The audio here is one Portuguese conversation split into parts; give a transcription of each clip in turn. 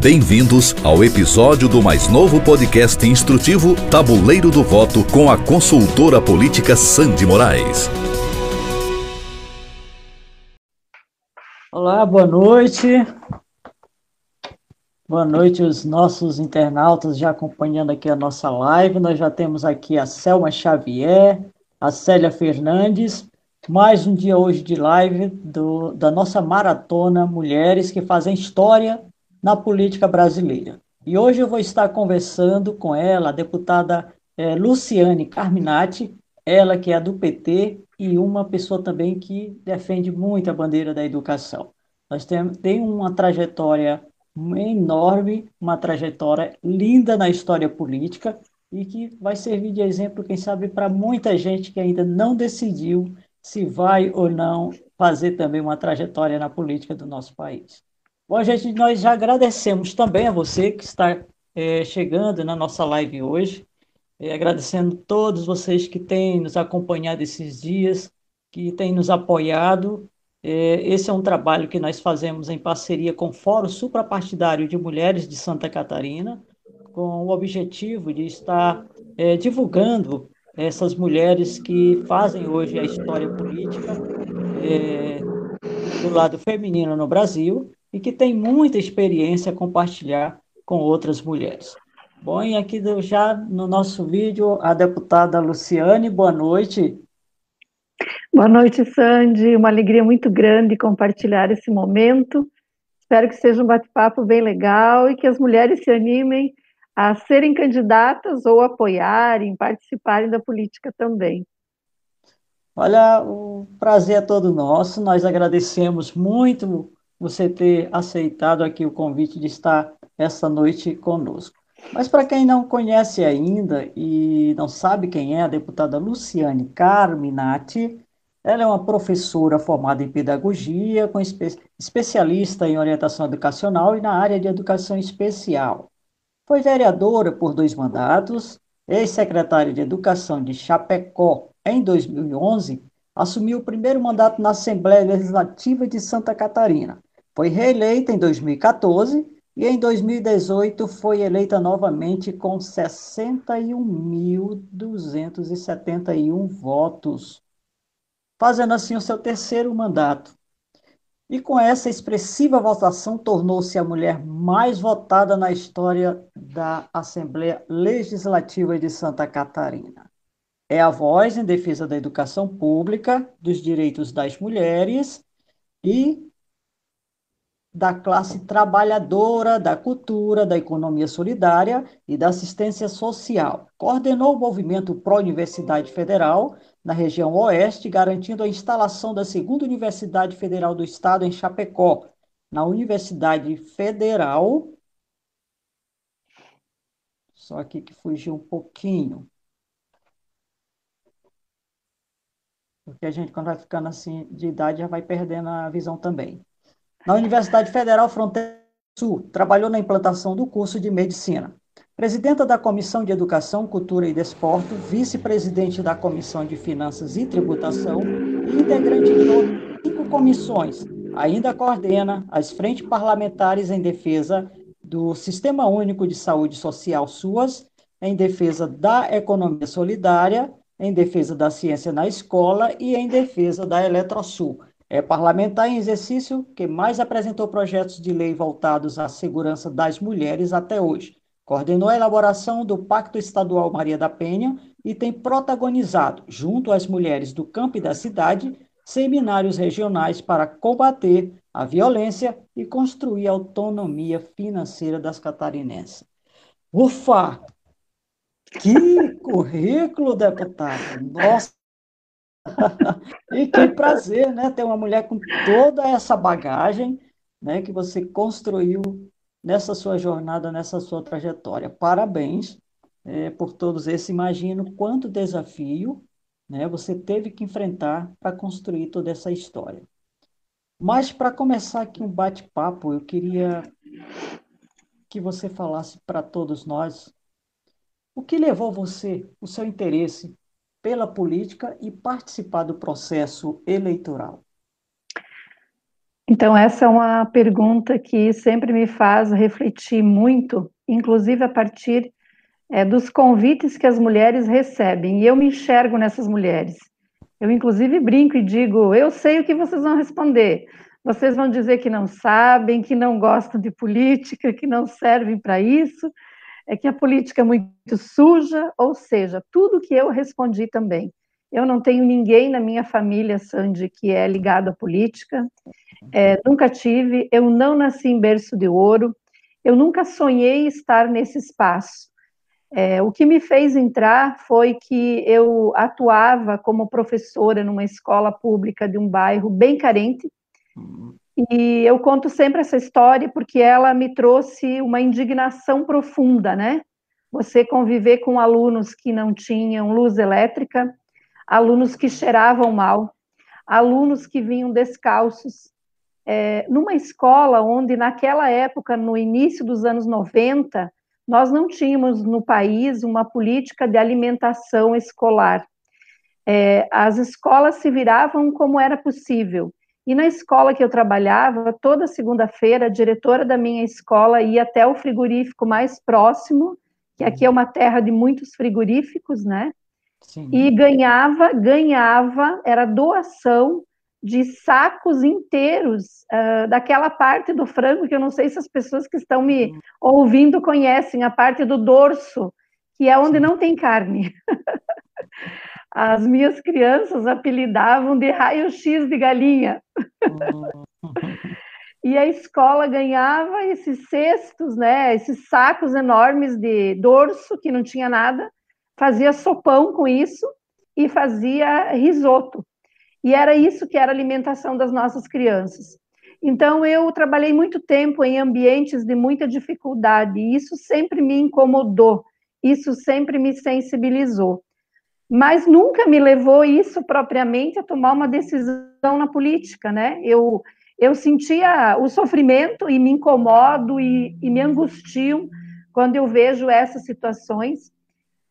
Bem-vindos ao episódio do mais novo podcast instrutivo Tabuleiro do Voto com a consultora política Sandy Moraes. Olá, boa noite. Boa noite, os nossos internautas já acompanhando aqui a nossa live. Nós já temos aqui a Selma Xavier, a Célia Fernandes, mais um dia hoje de live do, da nossa maratona Mulheres que fazem história na política brasileira. E hoje eu vou estar conversando com ela, a deputada é, Luciane Carminati, ela que é do PT e uma pessoa também que defende muito a bandeira da educação. Nós temos tem uma trajetória enorme, uma trajetória linda na história política e que vai servir de exemplo, quem sabe, para muita gente que ainda não decidiu se vai ou não fazer também uma trajetória na política do nosso país. Bom, gente, nós já agradecemos também a você que está é, chegando na nossa live hoje, é, agradecendo todos vocês que têm nos acompanhado esses dias, que têm nos apoiado. É, esse é um trabalho que nós fazemos em parceria com o Fórum Suprapartidário de Mulheres de Santa Catarina, com o objetivo de estar é, divulgando essas mulheres que fazem hoje a história política é, do lado feminino no Brasil e que tem muita experiência a compartilhar com outras mulheres. Bom, e aqui já no nosso vídeo, a deputada Luciane, boa noite. Boa noite, Sandy. Uma alegria muito grande compartilhar esse momento. Espero que seja um bate-papo bem legal e que as mulheres se animem a serem candidatas ou apoiarem, participarem da política também. Olha, o prazer é todo nosso. Nós agradecemos muito você ter aceitado aqui o convite de estar essa noite conosco. Mas para quem não conhece ainda e não sabe quem é a deputada Luciane Carminati, ela é uma professora formada em pedagogia, com espe especialista em orientação educacional e na área de educação especial. Foi vereadora por dois mandatos, ex-secretária de Educação de Chapecó em 2011, assumiu o primeiro mandato na Assembleia Legislativa de Santa Catarina foi reeleita em 2014 e em 2018 foi eleita novamente com 61.271 votos, fazendo assim o seu terceiro mandato. E com essa expressiva votação, tornou-se a mulher mais votada na história da Assembleia Legislativa de Santa Catarina. É a voz em defesa da educação pública, dos direitos das mulheres e da classe trabalhadora, da cultura, da economia solidária e da assistência social. Coordenou o movimento Pró-Universidade Federal na região Oeste, garantindo a instalação da segunda Universidade Federal do Estado em Chapecó, na Universidade Federal. Só aqui que fugiu um pouquinho. Porque a gente, quando vai ficando assim de idade, já vai perdendo a visão também. Na Universidade Federal Fronteira Sul, trabalhou na implantação do curso de medicina. Presidenta da Comissão de Educação, Cultura e Desporto, vice-presidente da Comissão de Finanças e Tributação e integrante de cinco comissões. Ainda coordena as frentes parlamentares em defesa do Sistema Único de Saúde Social SUAS, em defesa da economia solidária, em defesa da ciência na escola e em defesa da Eletrosul. É parlamentar em exercício que mais apresentou projetos de lei voltados à segurança das mulheres até hoje. Coordenou a elaboração do Pacto Estadual Maria da Penha e tem protagonizado, junto às mulheres do campo e da cidade, seminários regionais para combater a violência e construir a autonomia financeira das catarinenses. Ufa! Que currículo, deputado! Nossa! E que prazer, né? Ter uma mulher com toda essa bagagem, né? Que você construiu nessa sua jornada, nessa sua trajetória. Parabéns é, por todos esses. Imagino quanto desafio, né? Você teve que enfrentar para construir toda essa história. Mas para começar aqui um bate-papo, eu queria que você falasse para todos nós o que levou você, o seu interesse pela política e participar do processo eleitoral? Então, essa é uma pergunta que sempre me faz refletir muito, inclusive a partir é, dos convites que as mulheres recebem, e eu me enxergo nessas mulheres. Eu, inclusive, brinco e digo: eu sei o que vocês vão responder. Vocês vão dizer que não sabem, que não gostam de política, que não servem para isso, é que a política é muito suja, ou seja, tudo que eu respondi também. Eu não tenho ninguém na minha família, Sandy, que é ligado à política, é, nunca tive, eu não nasci em berço de ouro, eu nunca sonhei estar nesse espaço. É, o que me fez entrar foi que eu atuava como professora numa escola pública de um bairro bem carente, e eu conto sempre essa história porque ela me trouxe uma indignação profunda, né? Você conviver com alunos que não tinham luz elétrica, alunos que cheiravam mal, alunos que vinham descalços, é, numa escola onde, naquela época, no início dos anos 90, nós não tínhamos no país uma política de alimentação escolar. É, as escolas se viravam como era possível. E na escola que eu trabalhava, toda segunda-feira, a diretora da minha escola ia até o frigorífico mais próximo, que aqui é uma terra de muitos frigoríficos, né? Sim. E ganhava, ganhava, era doação de sacos inteiros uh, daquela parte do frango, que eu não sei se as pessoas que estão me ouvindo conhecem, a parte do dorso, que é onde Sim. não tem carne. As minhas crianças apelidavam de raio-x de galinha. e a escola ganhava esses cestos, né, esses sacos enormes de dorso, que não tinha nada, fazia sopão com isso e fazia risoto. E era isso que era a alimentação das nossas crianças. Então, eu trabalhei muito tempo em ambientes de muita dificuldade, e isso sempre me incomodou, isso sempre me sensibilizou. Mas nunca me levou isso propriamente a tomar uma decisão na política, né? Eu, eu sentia o sofrimento e me incomodo e, e me angustio quando eu vejo essas situações,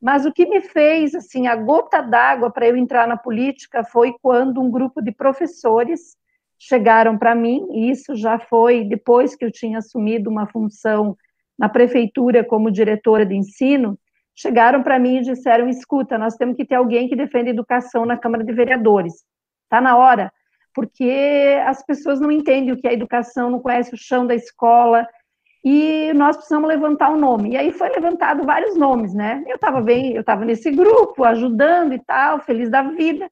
mas o que me fez, assim, a gota d'água para eu entrar na política foi quando um grupo de professores chegaram para mim, e isso já foi depois que eu tinha assumido uma função na prefeitura como diretora de ensino, chegaram para mim e disseram: escuta, nós temos que ter alguém que defenda educação na Câmara de Vereadores. Está na hora, porque as pessoas não entendem o que é educação, não conhecem o chão da escola, e nós precisamos levantar um nome. E aí foi levantado vários nomes, né? Eu estava bem, eu estava nesse grupo, ajudando e tal, feliz da vida.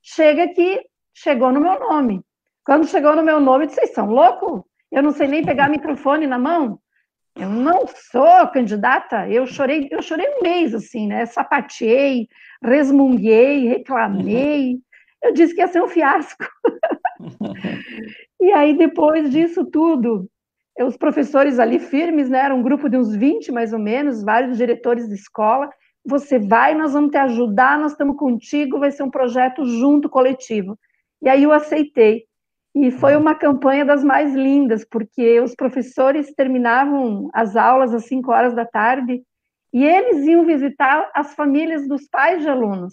Chega que chegou no meu nome. Quando chegou no meu nome, eu disse, vocês são loucos? Eu não sei nem pegar microfone na mão. Eu não sou candidata. Eu chorei, eu chorei um mês, assim, né? Sapateei, resmunguei, reclamei. Eu disse que ia ser um fiasco. e aí, depois disso tudo, os professores ali firmes, né, era um grupo de uns 20 mais ou menos, vários diretores de escola. Você vai, nós vamos te ajudar, nós estamos contigo, vai ser um projeto junto, coletivo. E aí eu aceitei. E foi uma campanha das mais lindas, porque os professores terminavam as aulas às 5 horas da tarde e eles iam visitar as famílias dos pais de alunos.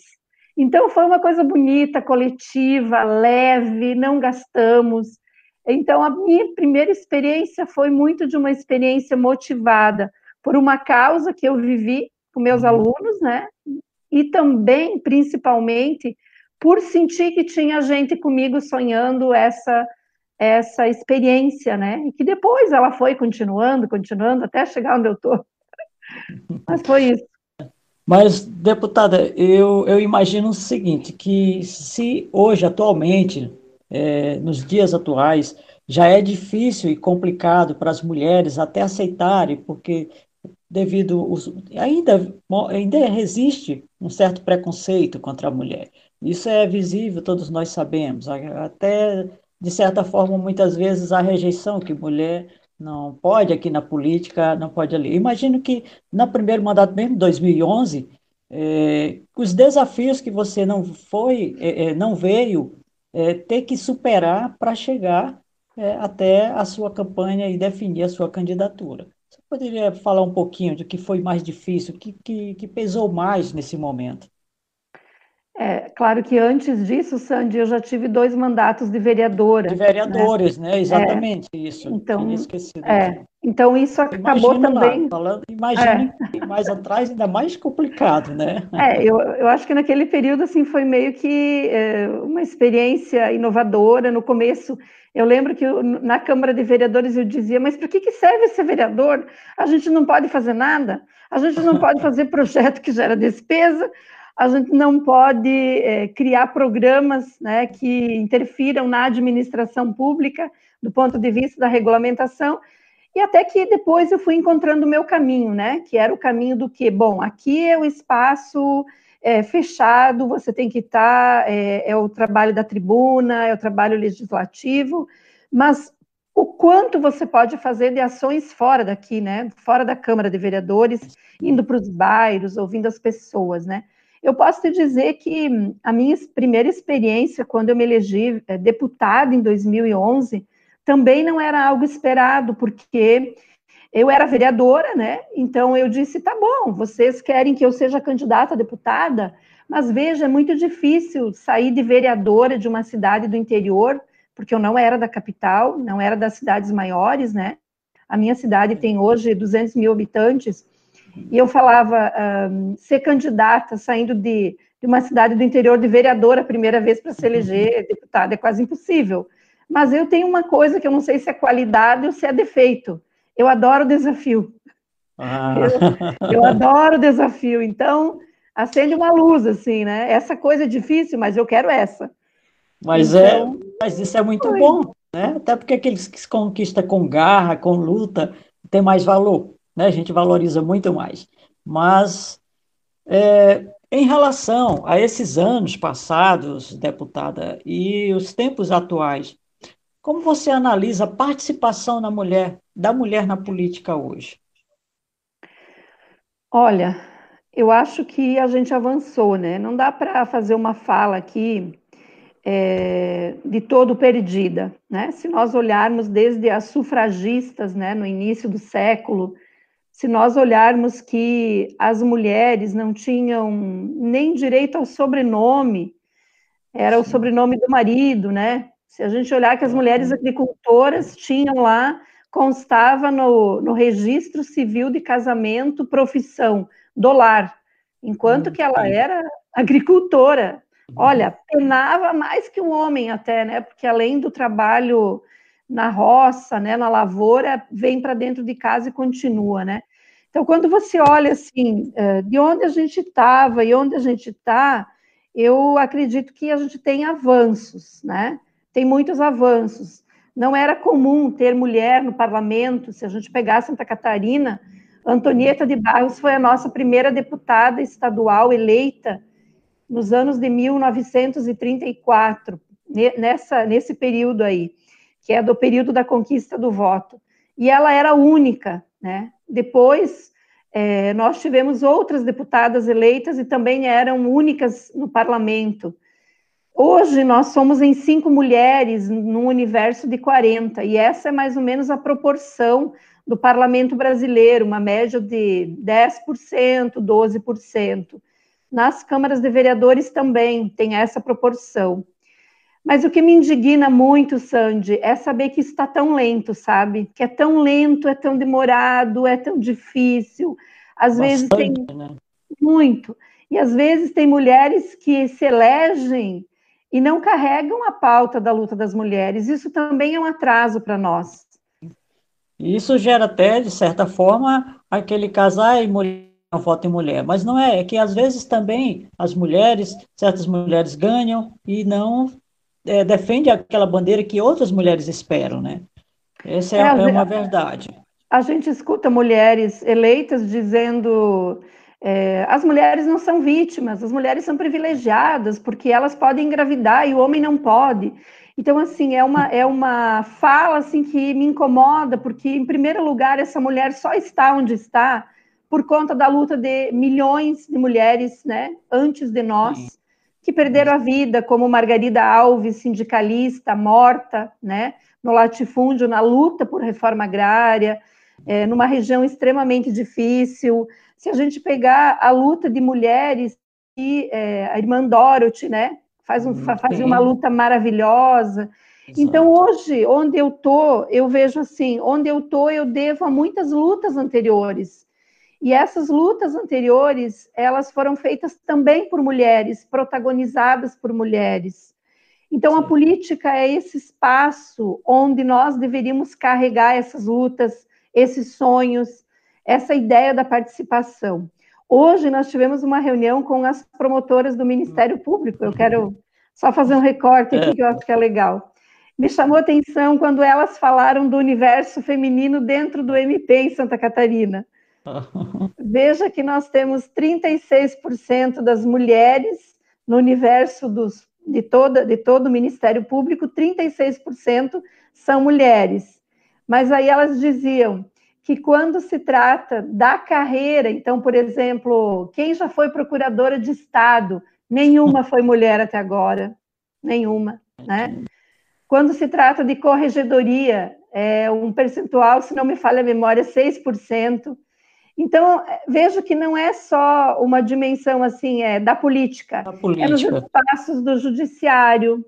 Então foi uma coisa bonita, coletiva, leve, não gastamos. Então, a minha primeira experiência foi muito de uma experiência motivada por uma causa que eu vivi com meus uhum. alunos, né? E também, principalmente, por sentir que tinha gente comigo sonhando essa essa experiência, né? E que depois ela foi continuando, continuando até chegar onde eu estou. Mas foi isso. Mas, deputada, eu, eu imagino o seguinte, que se hoje, atualmente, é, nos dias atuais, já é difícil e complicado para as mulheres até aceitarem, porque devido os, ainda ainda existe um certo preconceito contra a mulher. Isso é visível, todos nós sabemos. Até de certa forma, muitas vezes a rejeição que mulher não pode aqui na política, não pode ali. Imagino que no primeiro mandato mesmo, 2011, é, os desafios que você não foi, é, é não veio é, ter que superar para chegar é, até a sua campanha e definir a sua candidatura. Você poderia falar um pouquinho do que foi mais difícil, o que, que, que pesou mais nesse momento? É, claro que antes disso, Sandy, eu já tive dois mandatos de vereadora. De vereadores, né? né? Exatamente é, isso. Então, é, então isso acabou Imagina também. Lá, falando, imagine é. mais atrás, ainda mais complicado, né? É, eu, eu acho que naquele período assim foi meio que é, uma experiência inovadora. No começo, eu lembro que eu, na Câmara de Vereadores eu dizia, mas para que, que serve ser vereador? A gente não pode fazer nada, a gente não pode fazer projeto que gera despesa, a gente não pode é, criar programas né, que interfiram na administração pública do ponto de vista da regulamentação, e até que depois eu fui encontrando o meu caminho, né, que era o caminho do que, bom, aqui é o espaço é, fechado, você tem que estar, é, é o trabalho da tribuna, é o trabalho legislativo, mas o quanto você pode fazer de ações fora daqui, né? Fora da Câmara de Vereadores, indo para os bairros, ouvindo as pessoas, né? Eu posso te dizer que a minha primeira experiência, quando eu me elegi é, deputada em 2011, também não era algo esperado, porque eu era vereadora, né? Então eu disse: tá bom, vocês querem que eu seja candidata a deputada, mas veja, é muito difícil sair de vereadora de uma cidade do interior, porque eu não era da capital, não era das cidades maiores, né? A minha cidade tem hoje 200 mil habitantes, e eu falava, um, ser candidata, saindo de, de, uma cidade do interior de vereadora a primeira vez para se eleger deputada, é quase impossível. Mas eu tenho uma coisa que eu não sei se é qualidade ou se é defeito. Eu adoro desafio. Ah. Eu, eu adoro desafio. Então, acende uma luz, assim, né? Essa coisa é difícil, mas eu quero essa. Mas, é, então, é, mas isso é muito foi. bom, né? Até porque aqueles que se conquista com garra, com luta, tem mais valor né? A gente valoriza muito mais. Mas é, em relação a esses anos passados, deputada, e os tempos atuais, como você analisa a participação da mulher, da mulher na política hoje? Olha, eu acho que a gente avançou, né? Não dá para fazer uma fala aqui é, de todo perdida, né? Se nós olharmos desde as sufragistas, né, no início do século, se nós olharmos que as mulheres não tinham nem direito ao sobrenome, era o sobrenome do marido, né? Se a gente olhar que as mulheres agricultoras tinham lá, constava no, no registro civil de casamento, profissão, do lar, enquanto que ela era agricultora. Olha, penava mais que um homem até, né? Porque além do trabalho na roça, né, na lavoura, vem para dentro de casa e continua, né? Então, quando você olha assim, eh, de onde a gente estava e onde a gente está, eu acredito que a gente tem avanços, né? Tem muitos avanços. Não era comum ter mulher no parlamento. Se a gente pegar Santa Catarina, Antonieta de Barros foi a nossa primeira deputada estadual eleita nos anos de 1934, nessa, nesse período aí que é do período da conquista do voto. E ela era única, né? Depois, é, nós tivemos outras deputadas eleitas e também eram únicas no parlamento. Hoje, nós somos em cinco mulheres num universo de 40, e essa é mais ou menos a proporção do parlamento brasileiro, uma média de 10%, 12%. Nas câmaras de vereadores também tem essa proporção. Mas o que me indigna muito, Sandy, é saber que está tão lento, sabe? Que é tão lento, é tão demorado, é tão difícil. Às Bastante, vezes tem né? muito. E às vezes tem mulheres que se elegem e não carregam a pauta da luta das mulheres. Isso também é um atraso para nós. Isso gera até, de certa forma, aquele casar e mulher não vota em mulher, mas não é, é que às vezes também as mulheres, certas mulheres ganham e não é, defende aquela bandeira que outras mulheres esperam, né? Essa é, é, é uma verdade. A gente escuta mulheres eleitas dizendo é, as mulheres não são vítimas, as mulheres são privilegiadas porque elas podem engravidar e o homem não pode. Então, assim, é uma, é uma fala assim, que me incomoda, porque, em primeiro lugar, essa mulher só está onde está por conta da luta de milhões de mulheres né, antes de nós. Sim que perderam a vida, como Margarida Alves, sindicalista, morta, né, no latifúndio, na luta por reforma agrária, é, numa região extremamente difícil. Se a gente pegar a luta de mulheres é, a irmã Dorothy, né? Faz um, fazia uma luta maravilhosa. Exato. Então, hoje, onde eu tô, eu vejo assim, onde eu tô, eu devo a muitas lutas anteriores. E essas lutas anteriores, elas foram feitas também por mulheres, protagonizadas por mulheres. Então, a política é esse espaço onde nós deveríamos carregar essas lutas, esses sonhos, essa ideia da participação. Hoje nós tivemos uma reunião com as promotoras do Ministério Público. Eu quero só fazer um recorte aqui é. que eu acho que é legal. Me chamou a atenção quando elas falaram do universo feminino dentro do MP em Santa Catarina. Veja que nós temos 36% das mulheres no universo dos de, toda, de todo o Ministério Público, 36% são mulheres. Mas aí elas diziam que quando se trata da carreira, então, por exemplo, quem já foi procuradora de Estado, nenhuma foi mulher até agora, nenhuma, né? Quando se trata de corregedoria, é um percentual, se não me falha a memória, 6%. Então, vejo que não é só uma dimensão assim, é da política, política. é nos espaços do judiciário,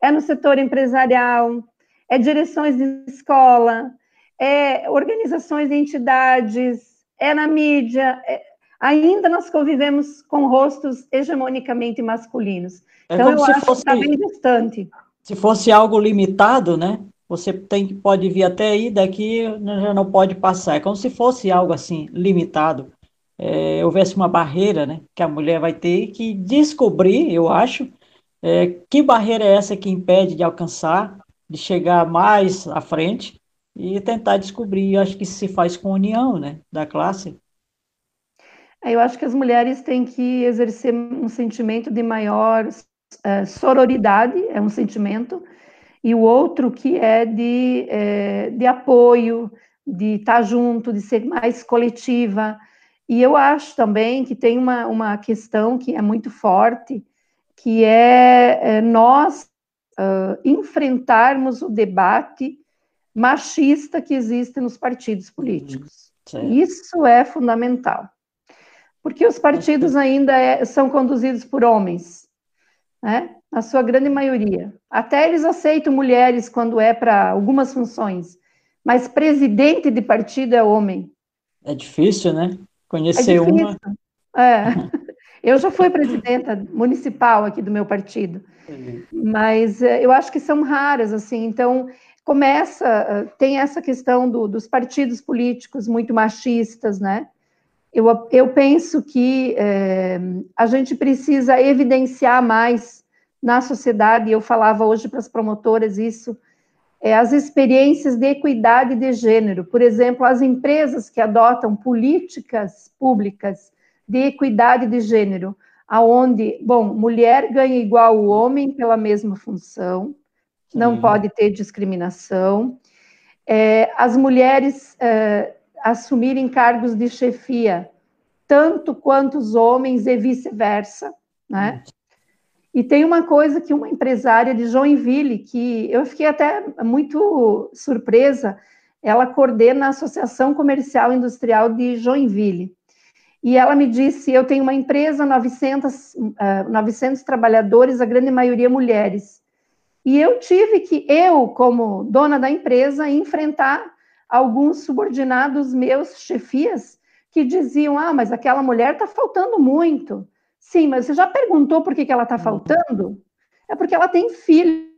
é no setor empresarial, é direções de escola, é organizações e entidades, é na mídia. É... ainda nós convivemos com rostos hegemonicamente masculinos. É então, eu acho fosse, que está bem distante. Se fosse algo limitado, né? Você tem pode vir até aí, daqui já não pode passar. É como se fosse algo assim, limitado. É, houvesse uma barreira, né, que a mulher vai ter que descobrir, eu acho, é, que barreira é essa que impede de alcançar, de chegar mais à frente e tentar descobrir. Eu acho que se faz com união, né, da classe. É, eu acho que as mulheres têm que exercer um sentimento de maior uh, sororidade, é um sentimento, e o outro que é de, é, de apoio, de estar junto, de ser mais coletiva. E eu acho também que tem uma, uma questão que é muito forte, que é, é nós uh, enfrentarmos o debate machista que existe nos partidos políticos. Sim. Isso é fundamental. Porque os partidos ainda é, são conduzidos por homens, né? na sua grande maioria. Até eles aceitam mulheres quando é para algumas funções, mas presidente de partido é homem. É difícil, né? Conhecer é uma. É. Eu já fui presidenta municipal aqui do meu partido, mas é, eu acho que são raras, assim. Então, começa, é, tem essa questão do, dos partidos políticos muito machistas, né? Eu, eu penso que é, a gente precisa evidenciar mais na sociedade, e eu falava hoje para as promotoras isso, é, as experiências de equidade de gênero. Por exemplo, as empresas que adotam políticas públicas de equidade de gênero, aonde, bom, mulher ganha igual o homem pela mesma função, não pode ter discriminação. É, as mulheres é, assumirem cargos de chefia, tanto quanto os homens e vice-versa, né? E tem uma coisa que uma empresária de Joinville, que eu fiquei até muito surpresa, ela coordena a Associação Comercial Industrial de Joinville. E ela me disse: Eu tenho uma empresa, 900, uh, 900 trabalhadores, a grande maioria mulheres. E eu tive que, eu, como dona da empresa, enfrentar alguns subordinados meus, chefias, que diziam: Ah, mas aquela mulher está faltando muito. Sim, mas você já perguntou por que, que ela está faltando? É porque ela tem filho.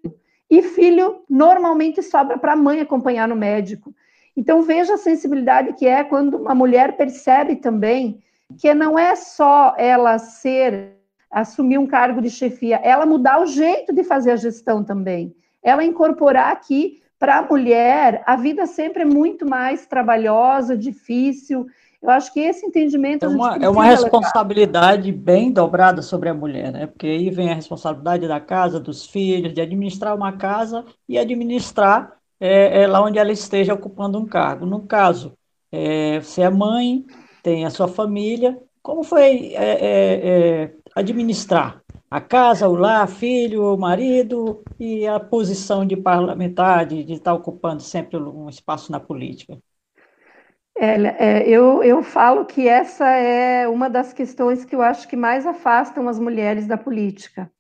E filho normalmente sobra para a mãe acompanhar no médico. Então veja a sensibilidade que é quando uma mulher percebe também que não é só ela ser assumir um cargo de chefia, ela mudar o jeito de fazer a gestão também. Ela incorporar aqui para a mulher a vida sempre é muito mais trabalhosa, difícil, eu acho que esse entendimento. É uma, é uma responsabilidade bem dobrada sobre a mulher, né? Porque aí vem a responsabilidade da casa, dos filhos, de administrar uma casa e administrar é, é lá onde ela esteja ocupando um cargo. No caso, é, você é mãe, tem a sua família, como foi é, é, é administrar a casa, o lar, filho, o marido e a posição de parlamentar, de, de estar ocupando sempre um espaço na política? É, eu, eu falo que essa é uma das questões que eu acho que mais afastam as mulheres da política.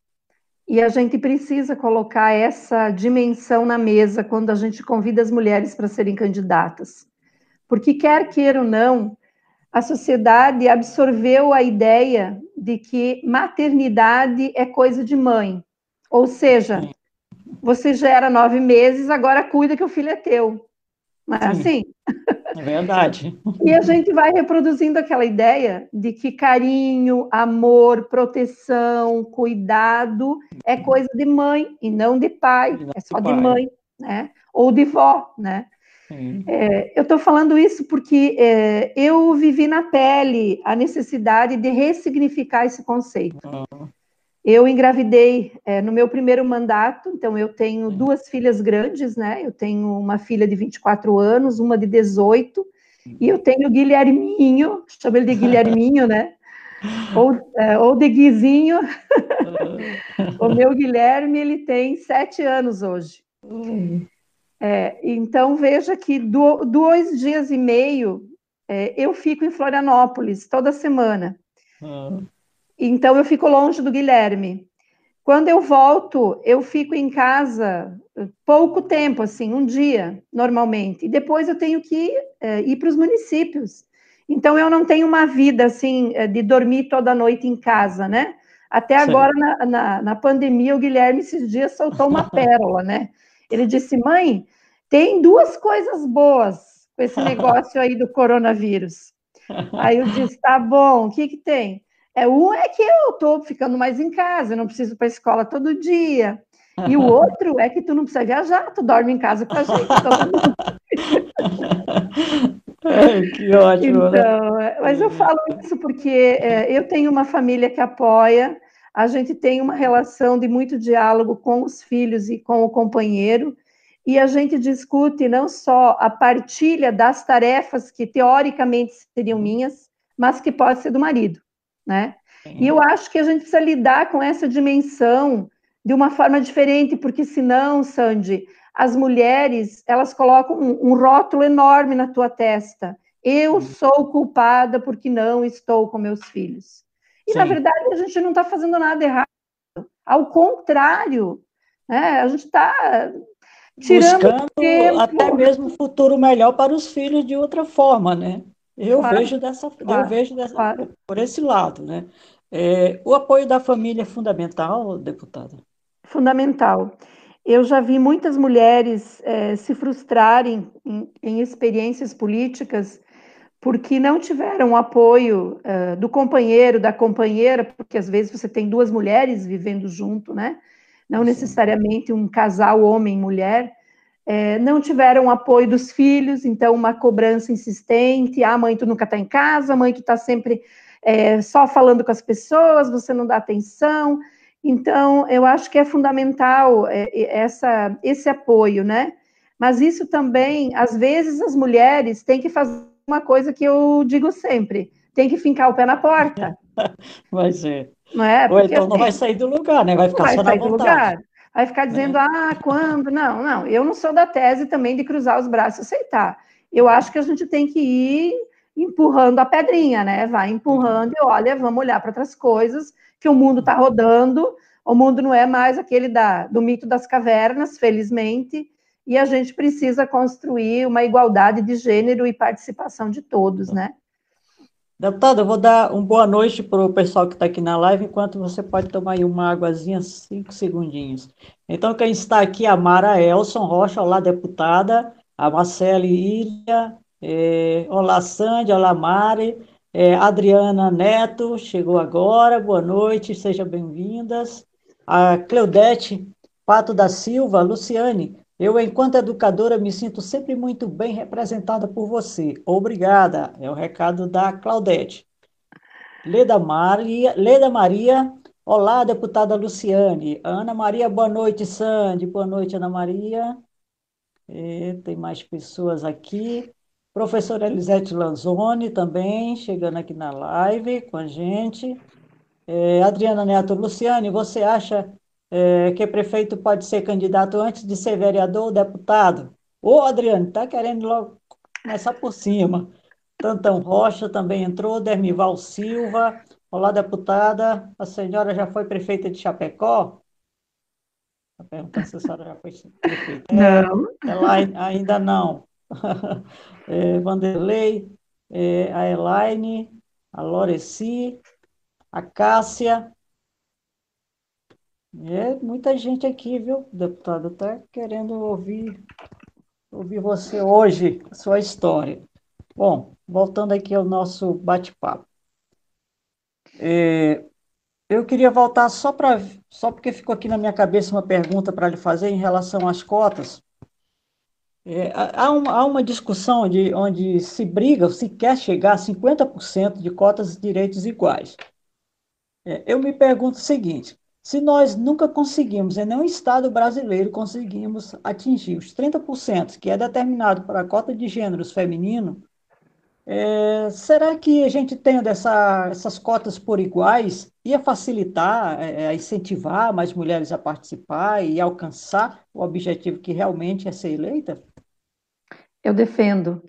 E a gente precisa colocar essa dimensão na mesa quando a gente convida as mulheres para serem candidatas. Porque, quer queira ou não, a sociedade absorveu a ideia de que maternidade é coisa de mãe. Ou seja, você gera nove meses, agora cuida que o filho é teu. Não é Sim. assim? É verdade. E a gente vai reproduzindo aquela ideia de que carinho, amor, proteção, cuidado é coisa de mãe e não de pai, é só de mãe, né? Ou de vó, né? É, eu estou falando isso porque é, eu vivi na pele a necessidade de ressignificar esse conceito. Uhum. Eu engravidei é, no meu primeiro mandato, então eu tenho duas filhas grandes, né? Eu tenho uma filha de 24 anos, uma de 18, e eu tenho o Guilherminho, chamo ele de Guilherminho, né? Ou, é, ou de Guizinho. o meu Guilherme, ele tem sete anos hoje. É, então, veja que do, dois dias e meio é, eu fico em Florianópolis toda semana. Uhum. Então eu fico longe do Guilherme. Quando eu volto, eu fico em casa pouco tempo, assim, um dia, normalmente. E depois eu tenho que é, ir para os municípios. Então eu não tenho uma vida assim é, de dormir toda noite em casa, né? Até agora, na, na, na, pandemia, o Guilherme esses dias soltou uma pérola, né? Ele disse, mãe, tem duas coisas boas com esse negócio aí do coronavírus. Aí eu disse, tá bom, o que que tem? É, um é que eu estou ficando mais em casa, eu não preciso para a escola todo dia. E o outro é que tu não precisa viajar, tu dorme em casa com a gente. é, que ótimo. Né? Então, né? Mas eu falo isso porque é, eu tenho uma família que apoia, a gente tem uma relação de muito diálogo com os filhos e com o companheiro, e a gente discute não só a partilha das tarefas que teoricamente seriam minhas, mas que pode ser do marido né? E eu acho que a gente precisa lidar com essa dimensão de uma forma diferente, porque senão, Sandy, as mulheres, elas colocam um, um rótulo enorme na tua testa. Eu sou culpada porque não estou com meus filhos. E, Sim. na verdade, a gente não está fazendo nada errado. Ao contrário, né? a gente está tirando Buscando tempo. até mesmo um futuro melhor para os filhos de outra forma, né? Eu claro, vejo dessa, claro, eu vejo dessa, claro. por esse lado, né? É, o apoio da família é fundamental, deputada? Fundamental. Eu já vi muitas mulheres é, se frustrarem em, em, experiências políticas porque não tiveram apoio é, do companheiro, da companheira, porque às vezes você tem duas mulheres vivendo junto, né? Não necessariamente um casal homem-mulher é, não tiveram apoio dos filhos, então uma cobrança insistente, ah, mãe, tu nunca está em casa, mãe, tu está sempre é, só falando com as pessoas, você não dá atenção, então eu acho que é fundamental é, essa, esse apoio, né? Mas isso também, às vezes, as mulheres têm que fazer uma coisa que eu digo sempre, tem que fincar o pé na porta. Vai ser. Não é? Porque, Ou então não assim, vai sair do lugar, né? Vai ficar vai só na vontade. Vai ficar dizendo, é. ah, quando? Não, não, eu não sou da tese também de cruzar os braços e aceitar. Eu acho que a gente tem que ir empurrando a pedrinha, né? Vai empurrando e olha, vamos olhar para outras coisas, que o mundo está rodando, o mundo não é mais aquele da, do mito das cavernas, felizmente, e a gente precisa construir uma igualdade de gênero e participação de todos, né? Deputado, eu vou dar uma boa noite para o pessoal que está aqui na live, enquanto você pode tomar aí uma águazinha, cinco segundinhos. Então, quem está aqui, a Mara Elson Rocha, olá, deputada, a Marcele Ilha, é, olá, Sandy, olá, Mari, é, Adriana Neto, chegou agora, boa noite, sejam bem-vindas. A Cleudete Pato da Silva, Luciane, eu, enquanto educadora, me sinto sempre muito bem representada por você. Obrigada. É o recado da Claudete. Leda Maria, Leda Maria, olá, deputada Luciane. Ana Maria, boa noite, Sandy. Boa noite, Ana Maria. E tem mais pessoas aqui. Professora Elisete Lanzoni também, chegando aqui na live com a gente. É, Adriana Neto, Luciane, você acha é, que prefeito pode ser candidato antes de ser vereador ou deputado. Ô, Adriano, está querendo logo começar por cima. Tantão Rocha também entrou, Dermival Silva. Olá, deputada. A senhora já foi prefeita de Chapecó? Está perguntando se a senhora já foi prefeita. Não. É, ela ainda não. É, Vanderlei, é, a Elaine, a Loreci, a Cássia. É muita gente aqui, viu, deputado? Está querendo ouvir, ouvir você hoje, sua história. Bom, voltando aqui ao nosso bate-papo. É, eu queria voltar só para só porque ficou aqui na minha cabeça uma pergunta para lhe fazer em relação às cotas. É, há, uma, há uma discussão de, onde se briga, se quer chegar a 50% de cotas de direitos iguais. É, eu me pergunto o seguinte: se nós nunca conseguimos, em nenhum Estado brasileiro conseguimos atingir os 30%, que é determinado para a cota de gêneros feminino, é, será que a gente tendo essa, essas cotas por iguais ia facilitar, é, é, incentivar mais mulheres a participar e alcançar o objetivo que realmente é ser eleita? Eu defendo.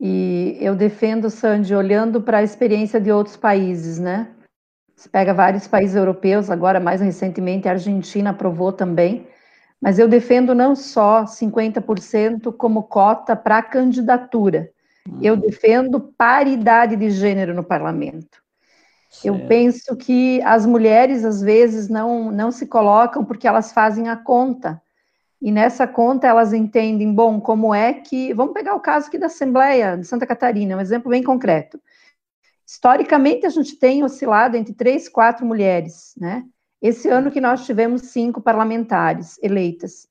E eu defendo, Sandy, olhando para a experiência de outros países, né? Você pega vários países europeus, agora mais recentemente a Argentina aprovou também, mas eu defendo não só 50% como cota para candidatura, eu uhum. defendo paridade de gênero no parlamento. Certo. Eu penso que as mulheres, às vezes, não, não se colocam porque elas fazem a conta. E nessa conta elas entendem, bom, como é que. Vamos pegar o caso aqui da Assembleia de Santa Catarina, um exemplo bem concreto. Historicamente, a gente tem oscilado entre três, quatro mulheres, né? Esse ano que nós tivemos cinco parlamentares eleitas.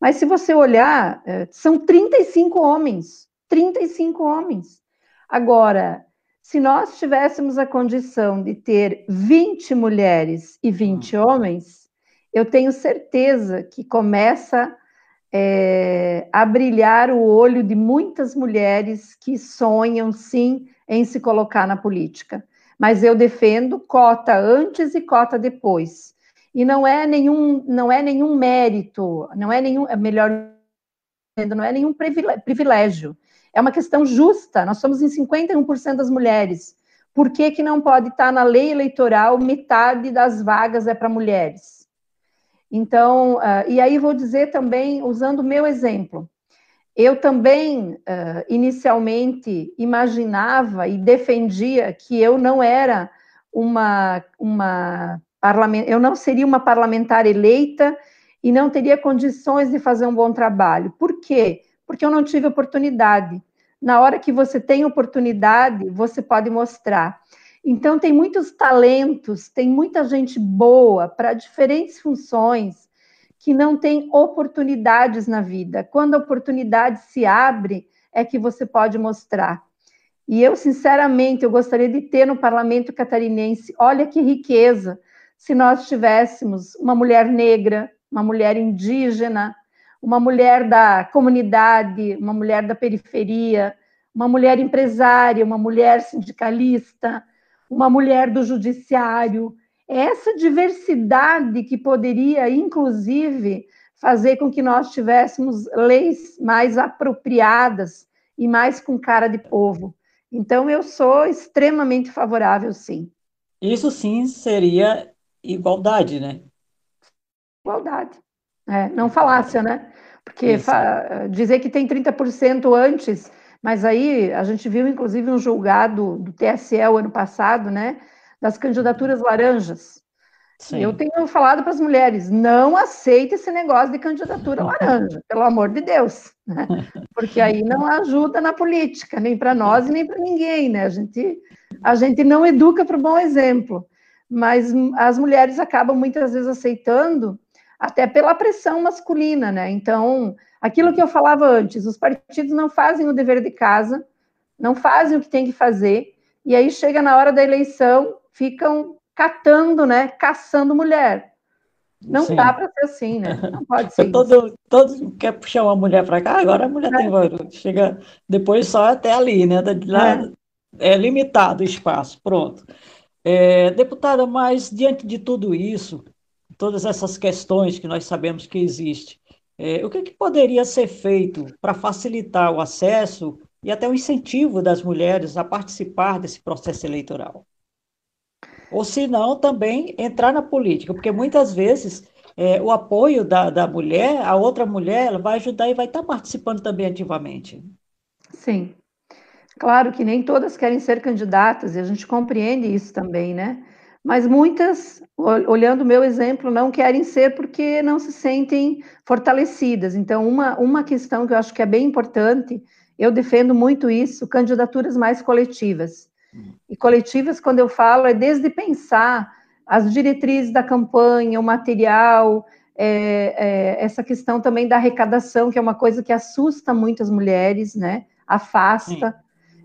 Mas se você olhar, eh, são 35 homens. 35 homens. Agora, se nós tivéssemos a condição de ter 20 mulheres e 20 hum. homens, eu tenho certeza que começa é, a brilhar o olho de muitas mulheres que sonham, sim, em se colocar na política. Mas eu defendo cota antes e cota depois. E não é nenhum, não é nenhum mérito, não é nenhum, é melhor não é nenhum privilégio. É uma questão justa. Nós somos em 51% das mulheres. Por que, que não pode estar na lei eleitoral metade das vagas é para mulheres? Então, uh, e aí vou dizer também, usando o meu exemplo, eu também, uh, inicialmente, imaginava e defendia que eu não era uma, uma eu não seria uma parlamentar eleita e não teria condições de fazer um bom trabalho. Por quê? porque eu não tive oportunidade. Na hora que você tem oportunidade, você pode mostrar. Então, tem muitos talentos, tem muita gente boa para diferentes funções que não tem oportunidades na vida. Quando a oportunidade se abre, é que você pode mostrar. E eu, sinceramente, eu gostaria de ter no parlamento catarinense, olha que riqueza, se nós tivéssemos uma mulher negra, uma mulher indígena, uma mulher da comunidade, uma mulher da periferia, uma mulher empresária, uma mulher sindicalista, uma mulher do judiciário. Essa diversidade que poderia, inclusive, fazer com que nós tivéssemos leis mais apropriadas e mais com cara de povo. Então, eu sou extremamente favorável, sim. Isso sim seria igualdade, né? Igualdade. É, não falácia, né? Porque dizer que tem 30% antes, mas aí a gente viu, inclusive, um julgado do TSE o ano passado, né? Das candidaturas laranjas. Sim. Eu tenho falado para as mulheres, não aceite esse negócio de candidatura laranja, pelo amor de Deus, né? porque aí não ajuda na política, nem para nós e nem para ninguém, né? A gente, a gente não educa para o bom exemplo, mas as mulheres acabam muitas vezes aceitando até pela pressão masculina, né? Então, aquilo que eu falava antes, os partidos não fazem o dever de casa, não fazem o que tem que fazer, e aí chega na hora da eleição, ficam catando, né? Caçando mulher. Não Sim. dá para ser assim, né? Não pode ser. todo, todo quer puxar uma mulher para cá, agora a mulher é. tem chega depois só até ali, né? Lá é. é limitado o espaço, pronto. É, deputada, mas diante de tudo isso, todas essas questões que nós sabemos que existem. É, o que, que poderia ser feito para facilitar o acesso e até o incentivo das mulheres a participar desse processo eleitoral. Ou se não, também entrar na política, porque muitas vezes é, o apoio da, da mulher, a outra mulher, ela vai ajudar e vai estar participando também ativamente. Sim. Claro que nem todas querem ser candidatas, e a gente compreende isso também, né? Mas muitas, olhando o meu exemplo, não querem ser porque não se sentem fortalecidas. Então, uma, uma questão que eu acho que é bem importante, eu defendo muito isso, candidaturas mais coletivas. E coletivas, quando eu falo, é desde pensar as diretrizes da campanha, o material, é, é, essa questão também da arrecadação, que é uma coisa que assusta muitas mulheres, né? Afasta. Sim.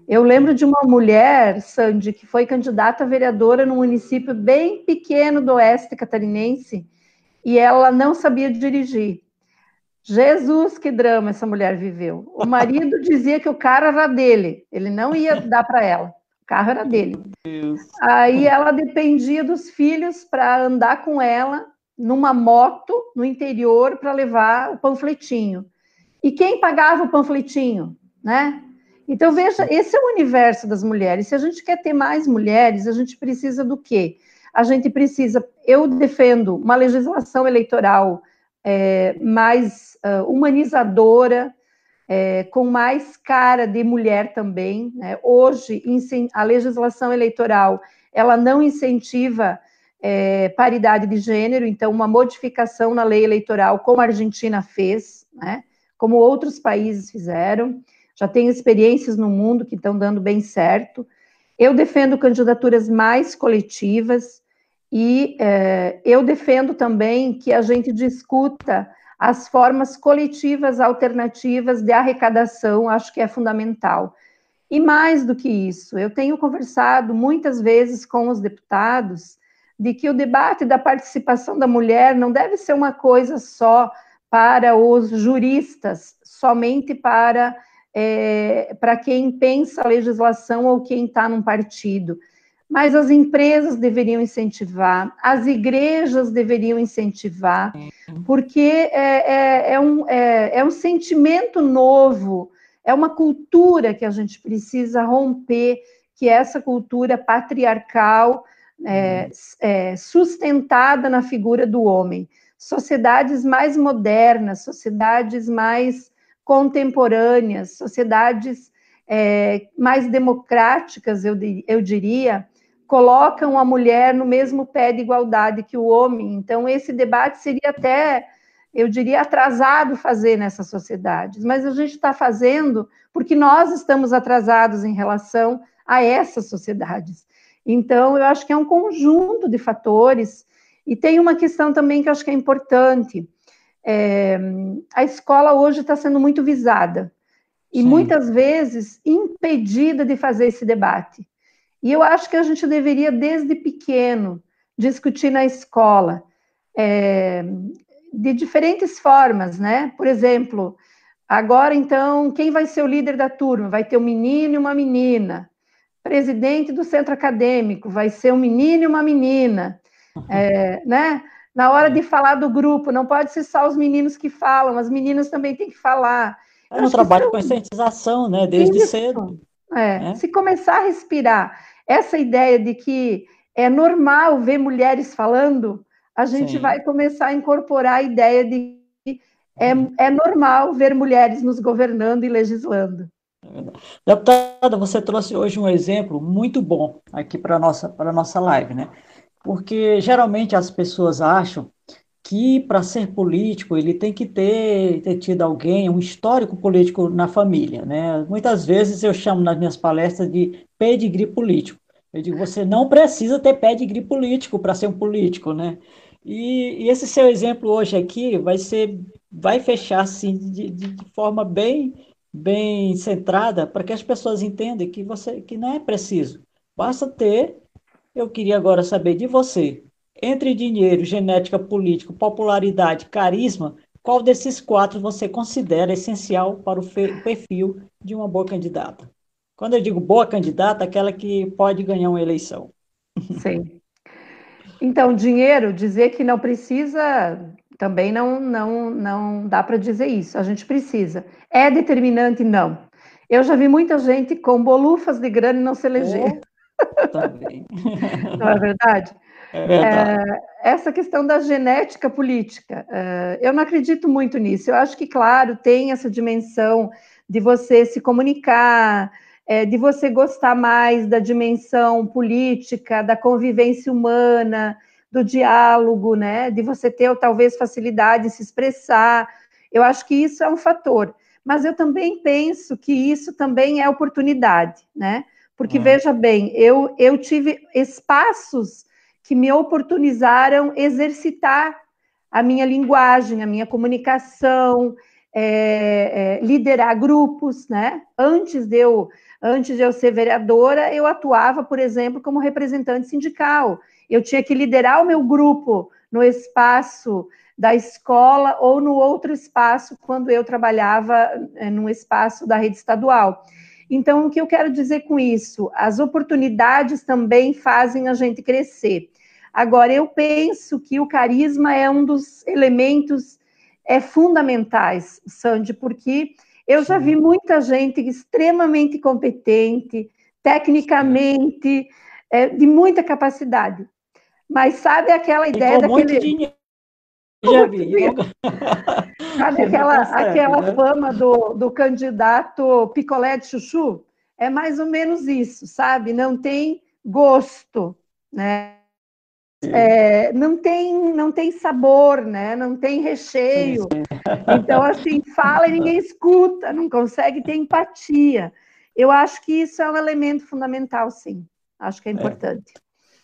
Eu lembro de uma mulher, Sandy, que foi candidata a vereadora num município bem pequeno do oeste catarinense, e ela não sabia dirigir. Jesus, que drama essa mulher viveu. O marido dizia que o carro era dele, ele não ia dar para ela carro era dele. Aí ela dependia dos filhos para andar com ela numa moto no interior para levar o panfletinho. E quem pagava o panfletinho, né? Então veja, esse é o universo das mulheres. Se a gente quer ter mais mulheres, a gente precisa do quê? A gente precisa. Eu defendo uma legislação eleitoral é, mais uh, humanizadora, é, com mais cara de mulher também. Né? Hoje, a legislação eleitoral ela não incentiva é, paridade de gênero, então uma modificação na lei eleitoral, como a Argentina fez, né? como outros países fizeram, já tem experiências no mundo que estão dando bem certo. Eu defendo candidaturas mais coletivas e é, eu defendo também que a gente discuta as formas coletivas alternativas de arrecadação, acho que é fundamental. E mais do que isso, eu tenho conversado muitas vezes com os deputados de que o debate da participação da mulher não deve ser uma coisa só para os juristas, somente para, é, para quem pensa a legislação ou quem está num partido mas as empresas deveriam incentivar, as igrejas deveriam incentivar, porque é, é, é, um, é, é um sentimento novo, é uma cultura que a gente precisa romper, que é essa cultura patriarcal, é, é, sustentada na figura do homem. Sociedades mais modernas, sociedades mais contemporâneas, sociedades é, mais democráticas, eu, eu diria, colocam a mulher no mesmo pé de igualdade que o homem. Então, esse debate seria até, eu diria, atrasado fazer nessas sociedades, mas a gente está fazendo porque nós estamos atrasados em relação a essas sociedades. Então, eu acho que é um conjunto de fatores, e tem uma questão também que eu acho que é importante. É, a escola hoje está sendo muito visada, e Sim. muitas vezes impedida de fazer esse debate. E eu acho que a gente deveria, desde pequeno, discutir na escola, é, de diferentes formas, né? Por exemplo, agora então, quem vai ser o líder da turma? Vai ter um menino e uma menina. Presidente do centro acadêmico vai ser um menino e uma menina, é, né? Na hora de falar do grupo, não pode ser só os meninos que falam, as meninas também têm que falar. É um trabalho de conscientização, né? Desde Isso. cedo. É, é. Se começar a respirar essa ideia de que é normal ver mulheres falando, a gente Sim. vai começar a incorporar a ideia de que é, é normal ver mulheres nos governando e legislando. Deputada, você trouxe hoje um exemplo muito bom aqui para a nossa, nossa live, né? Porque geralmente as pessoas acham que para ser político ele tem que ter, ter tido alguém, um histórico político na família, né? Muitas vezes eu chamo nas minhas palestras de pedigree político. Eu digo, você não precisa ter pedigree político para ser um político, né? E, e, esse seu exemplo hoje aqui vai ser, vai fechar assim de, de, forma bem, bem centrada para que as pessoas entendam que você, que não é preciso. Basta ter. Eu queria agora saber de você, entre dinheiro, genética, político, popularidade, carisma, qual desses quatro você considera essencial para o perfil de uma boa candidata? Quando eu digo boa candidata, aquela que pode ganhar uma eleição. Sim. Então, dinheiro, dizer que não precisa, também não, não, não dá para dizer isso. A gente precisa. É determinante? Não. Eu já vi muita gente com bolufas de grana e não se eleger. Oh, também. não é verdade? É. É, essa questão da genética política, é, eu não acredito muito nisso. Eu acho que, claro, tem essa dimensão de você se comunicar, é, de você gostar mais da dimensão política, da convivência humana, do diálogo, né? De você ter talvez facilidade em se expressar. Eu acho que isso é um fator. Mas eu também penso que isso também é oportunidade, né? Porque, hum. veja bem, eu, eu tive espaços que me oportunizaram exercitar a minha linguagem, a minha comunicação, é, é, liderar grupos, né? Antes de eu Antes de eu ser vereadora, eu atuava, por exemplo, como representante sindical. Eu tinha que liderar o meu grupo no espaço da escola ou no outro espaço quando eu trabalhava é, no espaço da rede estadual. Então, o que eu quero dizer com isso? As oportunidades também fazem a gente crescer. Agora, eu penso que o carisma é um dos elementos é, fundamentais, Sandy, porque eu já vi muita gente extremamente competente, tecnicamente, é, de muita capacidade. Mas sabe aquela ideia daquele. Muito dinheiro. Já vi. Sabe aquela, aquela né? fama do, do candidato picolé de chuchu? É mais ou menos isso, sabe? Não tem gosto, né? É, não tem não tem sabor, né? Não tem recheio. Então assim fala e ninguém escuta, não consegue ter empatia. Eu acho que isso é um elemento fundamental, sim. Acho que é, é. importante.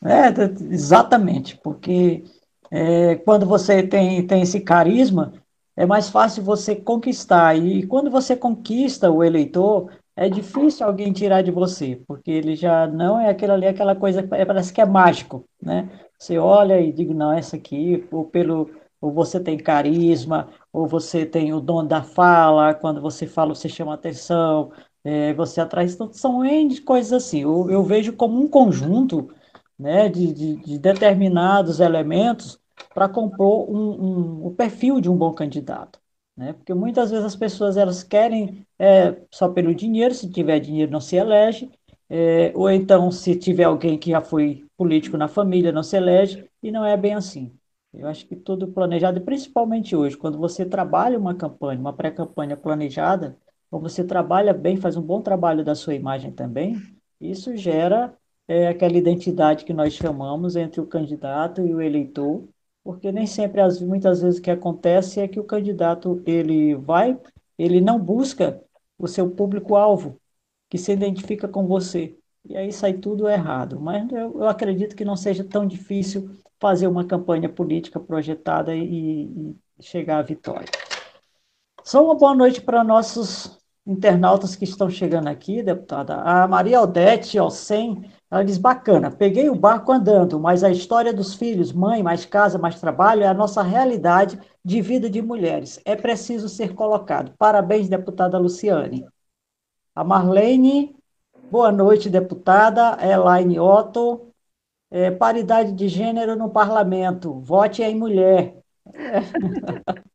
É, é exatamente, porque é, quando você tem, tem esse carisma, é mais fácil você conquistar. E quando você conquista o eleitor, é difícil alguém tirar de você, porque ele já não é aquilo ali, aquela coisa, parece que é mágico, né? Você olha e digo, não, essa aqui, ou pelo, ou você tem carisma, ou você tem o dom da fala, quando você fala, você chama atenção, é, você atrai, então, são N coisas assim. Eu, eu vejo como um conjunto né, de, de, de determinados elementos para compor um, um, o perfil de um bom candidato. Né? Porque muitas vezes as pessoas elas querem é, só pelo dinheiro, se tiver dinheiro não se elege, é, ou então se tiver alguém que já foi político na família, não se elege, e não é bem assim. Eu acho que tudo planejado, principalmente hoje, quando você trabalha uma campanha, uma pré-campanha planejada, quando você trabalha bem, faz um bom trabalho da sua imagem também, isso gera é, aquela identidade que nós chamamos entre o candidato e o eleitor, porque nem sempre, muitas vezes, o que acontece é que o candidato ele vai, ele não busca o seu público-alvo, que se identifica com você. E aí sai tudo errado. Mas eu, eu acredito que não seja tão difícil fazer uma campanha política projetada e, e chegar à vitória. Só uma boa noite para nossos internautas que estão chegando aqui, deputada. A Maria Aldete Alcem, ela diz, bacana, peguei o barco andando, mas a história dos filhos, mãe, mais casa, mais trabalho, é a nossa realidade de vida de mulheres. É preciso ser colocado. Parabéns, deputada Luciane. A Marlene, boa noite, deputada. Elaine Otto, é, paridade de gênero no parlamento, vote em mulher.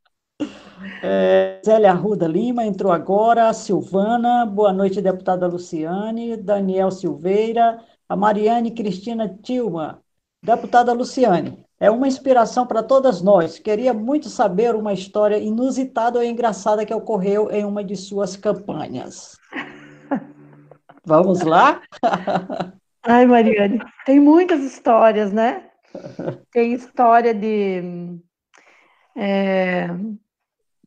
É, Zélia Arruda Lima entrou agora, Silvana, boa noite, deputada Luciane, Daniel Silveira, a Mariane Cristina Tilma, deputada Luciane, é uma inspiração para todas nós. Queria muito saber uma história inusitada ou engraçada que ocorreu em uma de suas campanhas. Vamos lá? Ai, Mariane, tem muitas histórias, né? Tem história de. É,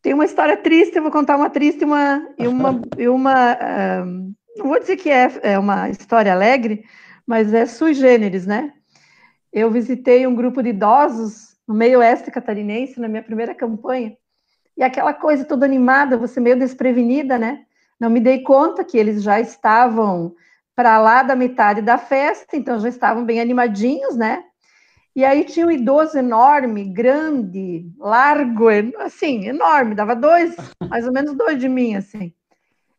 tem uma história triste, eu vou contar uma triste uma, e uma. E uma uh, não vou dizer que é, é uma história alegre, mas é sui generis, né? Eu visitei um grupo de idosos no meio oeste catarinense na minha primeira campanha, e aquela coisa toda animada, você meio desprevenida, né? Não me dei conta que eles já estavam para lá da metade da festa, então já estavam bem animadinhos, né? E aí tinha um idoso enorme, grande, largo, assim, enorme, dava dois, mais ou menos dois de mim, assim.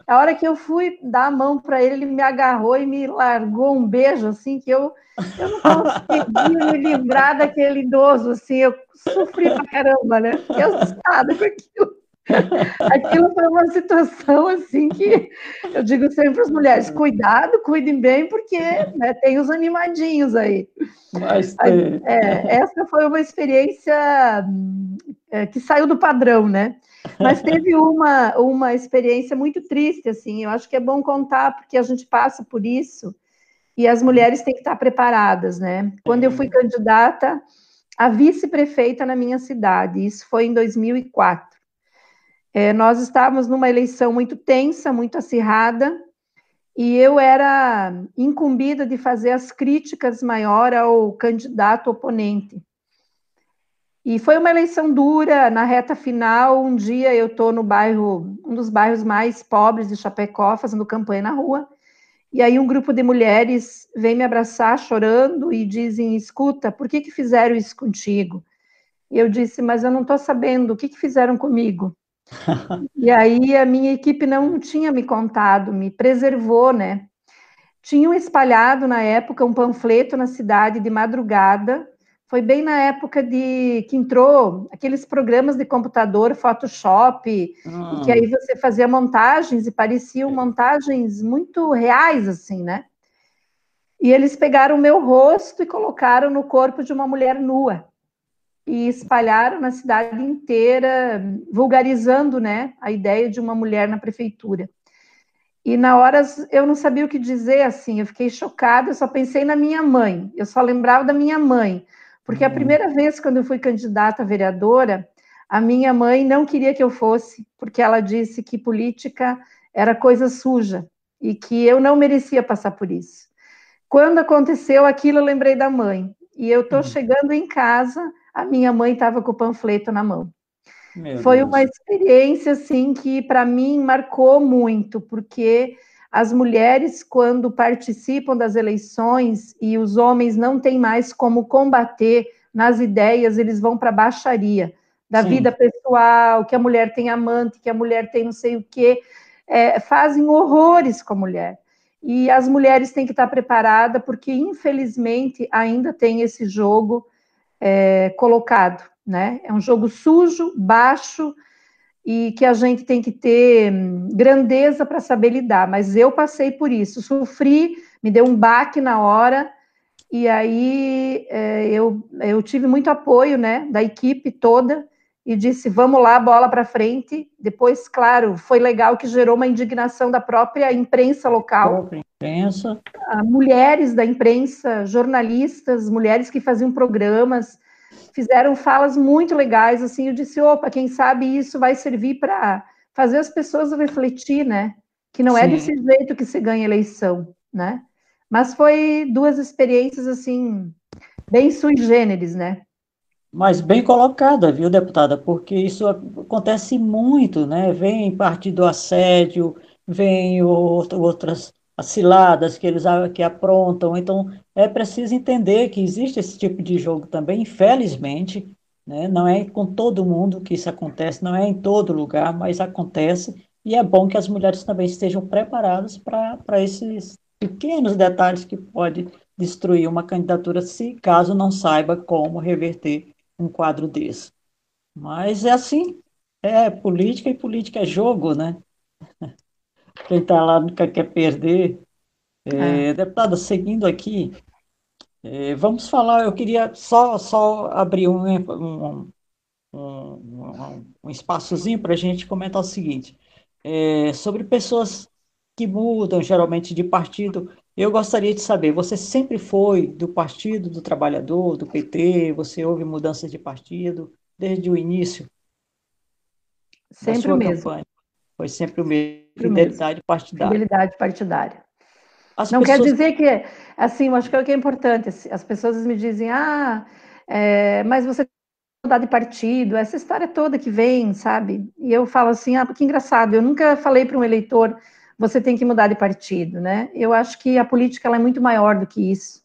A hora que eu fui dar a mão para ele, ele me agarrou e me largou um beijo, assim, que eu, eu não conseguia me livrar daquele idoso, assim, eu sofri pra caramba, né? Fiquei assustada com aquilo. Aquilo foi uma situação assim que eu digo sempre para as mulheres: cuidado, cuidem bem, porque né, tem os animadinhos aí. Mas tem. É, essa foi uma experiência é, que saiu do padrão, né? Mas teve uma, uma experiência muito triste, assim. Eu acho que é bom contar, porque a gente passa por isso e as mulheres têm que estar preparadas, né? Quando eu fui candidata a vice-prefeita na minha cidade, isso foi em 2004. É, nós estávamos numa eleição muito tensa, muito acirrada, e eu era incumbida de fazer as críticas maior ao candidato oponente. E foi uma eleição dura, na reta final, um dia eu estou no bairro, um dos bairros mais pobres de Chapecó, fazendo campanha na rua, e aí um grupo de mulheres vem me abraçar chorando e dizem, escuta, por que que fizeram isso contigo? E eu disse, mas eu não estou sabendo, o que que fizeram comigo? E aí a minha equipe não tinha me contado, me preservou, né? Tinham espalhado na época um panfleto na cidade de madrugada. Foi bem na época de que entrou aqueles programas de computador, Photoshop, ah. que aí você fazia montagens e pareciam montagens muito reais, assim, né? E eles pegaram o meu rosto e colocaram no corpo de uma mulher nua e espalharam na cidade inteira, vulgarizando né, a ideia de uma mulher na prefeitura. E na hora eu não sabia o que dizer, assim, eu fiquei chocada, eu só pensei na minha mãe, eu só lembrava da minha mãe, porque a uhum. primeira vez quando eu fui candidata a vereadora, a minha mãe não queria que eu fosse, porque ela disse que política era coisa suja e que eu não merecia passar por isso. Quando aconteceu aquilo, eu lembrei da mãe. E eu estou uhum. chegando em casa, a minha mãe estava com o panfleto na mão. Meu Foi Deus. uma experiência assim que para mim marcou muito, porque as mulheres quando participam das eleições e os homens não têm mais como combater nas ideias, eles vão para a baixaria da Sim. vida pessoal, que a mulher tem amante, que a mulher tem não sei o quê, é, fazem horrores com a mulher. E as mulheres têm que estar preparadas, porque infelizmente ainda tem esse jogo é, colocado, né? É um jogo sujo, baixo e que a gente tem que ter hum, grandeza para saber lidar. Mas eu passei por isso, sofri, me deu um baque na hora e aí é, eu, eu tive muito apoio, né, da equipe toda e disse vamos lá, bola para frente. Depois, claro, foi legal que gerou uma indignação da própria imprensa local. imprensa. Mulheres da imprensa, jornalistas, mulheres que faziam programas, fizeram falas muito legais. Assim, eu disse, opa, quem sabe isso vai servir para fazer as pessoas refletir, né? Que não é Sim. é desse jeito que se ganha eleição, né? Mas foi duas experiências assim bem sui generis, né? Mas bem colocada, viu, deputada? Porque isso acontece muito, né? Vem partido assédio, vem outras ciladas que eles que aprontam. Então, é preciso entender que existe esse tipo de jogo também, infelizmente, né? Não é com todo mundo que isso acontece, não é em todo lugar, mas acontece. E é bom que as mulheres também estejam preparadas para esses pequenos detalhes que pode destruir uma candidatura se caso não saiba como reverter um quadro desse. Mas é assim, é política e política é jogo, né? Quem está lá nunca quer perder. É, é. Deputada, seguindo aqui, é, vamos falar, eu queria só, só abrir um, um, um, um espaçozinho para a gente comentar o seguinte, é, sobre pessoas que mudam geralmente de partido, eu gostaria de saber, você sempre foi do Partido do Trabalhador, do PT, você houve mudanças de partido desde o início? Sempre o mesmo. Campanha. Foi sempre o mesmo, fidelidade partidária. Fidelidade partidária. As Não pessoas... quer dizer que, assim, eu acho que é o que é importante, as pessoas me dizem, ah, é, mas você mudar de partido, essa história toda que vem, sabe? E eu falo assim, ah, que engraçado, eu nunca falei para um eleitor, você tem que mudar de partido, né? Eu acho que a política é muito maior do que isso.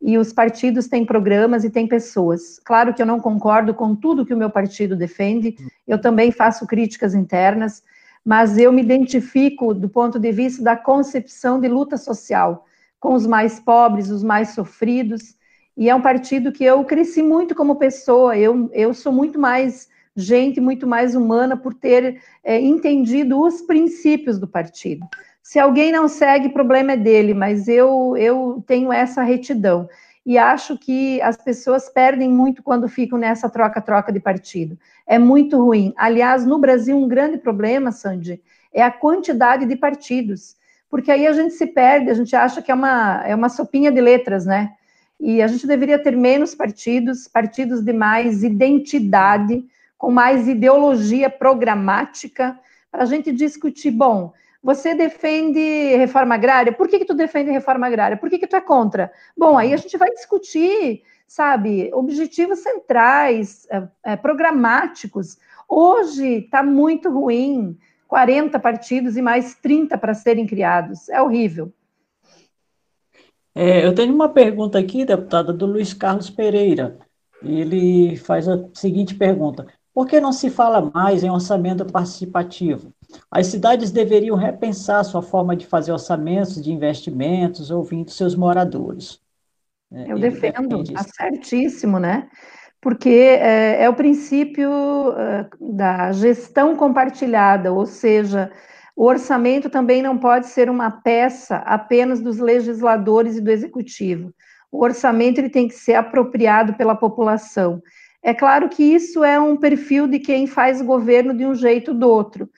E os partidos têm programas e têm pessoas. Claro que eu não concordo com tudo que o meu partido defende, eu também faço críticas internas, mas eu me identifico do ponto de vista da concepção de luta social, com os mais pobres, os mais sofridos, e é um partido que eu cresci muito como pessoa, eu, eu sou muito mais gente muito mais humana por ter é, entendido os princípios do partido. Se alguém não segue, problema é dele, mas eu, eu tenho essa retidão. E acho que as pessoas perdem muito quando ficam nessa troca-troca de partido. É muito ruim. Aliás, no Brasil, um grande problema, Sandy, é a quantidade de partidos. Porque aí a gente se perde, a gente acha que é uma, é uma sopinha de letras, né? E a gente deveria ter menos partidos, partidos de mais identidade, com mais ideologia programática, para a gente discutir, bom, você defende reforma agrária? Por que, que tu defende reforma agrária? Por que, que tu é contra? Bom, aí a gente vai discutir, sabe, objetivos centrais, é, é, programáticos. Hoje está muito ruim, 40 partidos e mais 30 para serem criados. É horrível. É, eu tenho uma pergunta aqui, deputada, do Luiz Carlos Pereira. Ele faz a seguinte pergunta: por que não se fala mais em orçamento participativo? As cidades deveriam repensar sua forma de fazer orçamentos de investimentos, ouvindo seus moradores. É, Eu defendo, está certíssimo, né? Porque é, é o princípio é, da gestão compartilhada, ou seja, o orçamento também não pode ser uma peça apenas dos legisladores e do executivo. O orçamento ele tem que ser apropriado pela população. É claro que isso é um perfil de quem faz governo de um jeito ou do outro.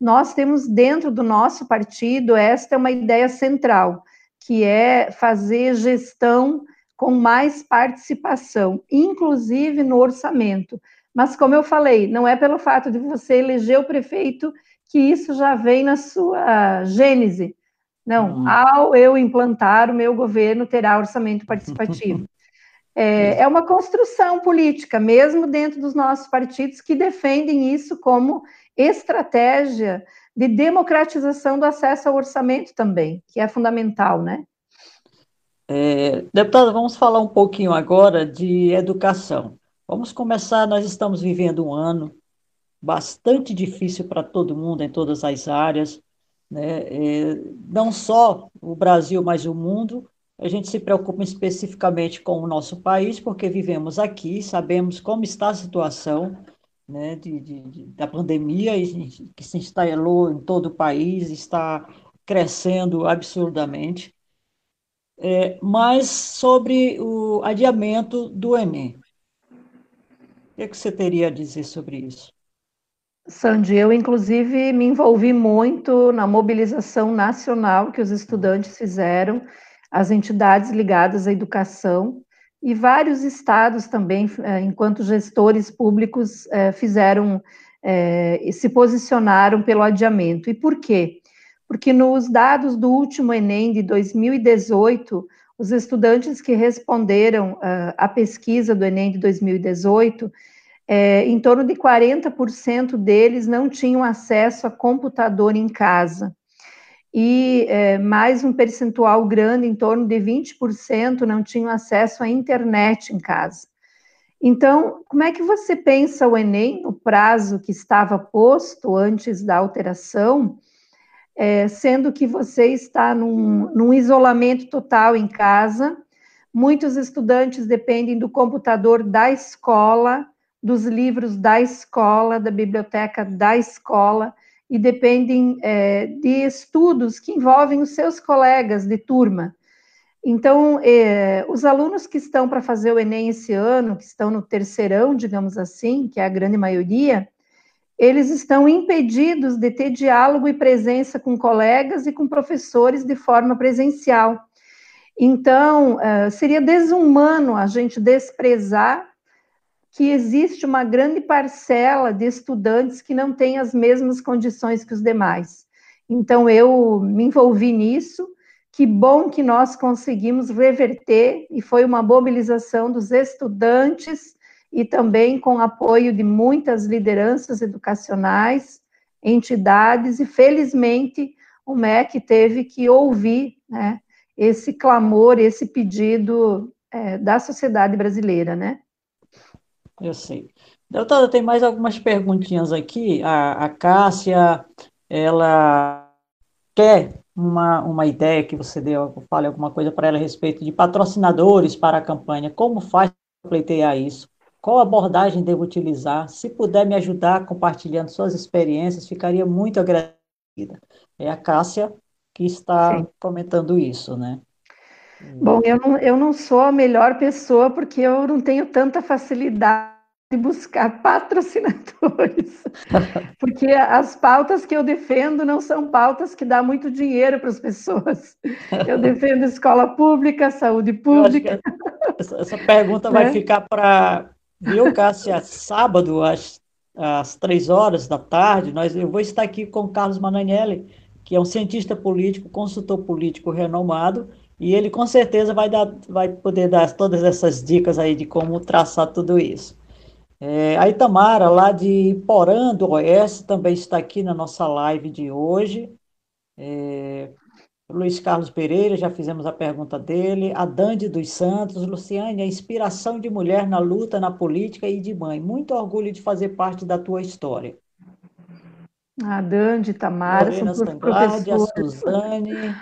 Nós temos dentro do nosso partido, esta é uma ideia central, que é fazer gestão com mais participação, inclusive no orçamento. Mas, como eu falei, não é pelo fato de você eleger o prefeito que isso já vem na sua gênese. Não, uhum. ao eu implantar o meu governo, terá orçamento participativo. É, é, uma construção política, mesmo dentro dos nossos partidos, que defendem isso como estratégia de democratização do acesso ao orçamento também, que é fundamental, né? É, deputada, vamos falar um pouquinho agora de educação. Vamos começar, nós estamos vivendo um ano bastante difícil para todo mundo, em todas as áreas, né? É, não só o Brasil, mas o mundo. A gente se preocupa especificamente com o nosso país, porque vivemos aqui, sabemos como está a situação, né, de, de, da pandemia que se instalou em todo o país, está crescendo absurdamente. É, mas sobre o adiamento do Enem. O que, é que você teria a dizer sobre isso? Sandy, eu inclusive me envolvi muito na mobilização nacional que os estudantes fizeram, as entidades ligadas à educação, e vários estados também, é, enquanto gestores públicos, é, fizeram é, se posicionaram pelo adiamento. E por quê? Porque nos dados do último Enem de 2018, os estudantes que responderam à pesquisa do Enem de 2018, em torno de 40% deles não tinham acesso a computador em casa e é, mais um percentual grande, em torno de 20%, não tinham acesso à internet em casa. Então, como é que você pensa o Enem, no prazo que estava posto antes da alteração, é, sendo que você está num, num isolamento total em casa, muitos estudantes dependem do computador da escola, dos livros da escola, da biblioteca da escola, e dependem é, de estudos que envolvem os seus colegas de turma. Então, é, os alunos que estão para fazer o Enem esse ano, que estão no terceirão, digamos assim, que é a grande maioria, eles estão impedidos de ter diálogo e presença com colegas e com professores de forma presencial. Então, é, seria desumano a gente desprezar que existe uma grande parcela de estudantes que não tem as mesmas condições que os demais. Então, eu me envolvi nisso. Que bom que nós conseguimos reverter, e foi uma mobilização dos estudantes e também com apoio de muitas lideranças educacionais, entidades, e felizmente o MEC teve que ouvir né, esse clamor, esse pedido é, da sociedade brasileira, né? Eu sei. Doutora, tem mais algumas perguntinhas aqui. A, a Cássia, ela quer uma, uma ideia que você deu, fale alguma coisa para ela a respeito de patrocinadores para a campanha. Como faz para pleitear isso? qual abordagem devo utilizar? Se puder me ajudar compartilhando suas experiências, ficaria muito agradecida. É a Cássia que está Sim. comentando isso, né? Bom, eu não, eu não sou a melhor pessoa porque eu não tenho tanta facilidade de buscar patrocinadores, porque as pautas que eu defendo não são pautas que dão muito dinheiro para as pessoas. Eu defendo escola pública, saúde pública. Essa, essa, pergunta vai né? ficar para, viu, Cássia, sábado, às, às três horas da tarde, nós, eu vou estar aqui com o Carlos Mananielli, que é um cientista político, consultor político renomado, e ele com certeza vai, dar, vai poder dar todas essas dicas aí de como traçar tudo isso. É, a Itamara, lá de Porã do Oeste, também está aqui na nossa live de hoje. É, Luiz Carlos Pereira, já fizemos a pergunta dele. A Dande dos Santos, Luciane, a inspiração de mulher na luta, na política e de mãe. Muito orgulho de fazer parte da tua história. A Dande, Tamara, Lorena Sanglade, a Suzane,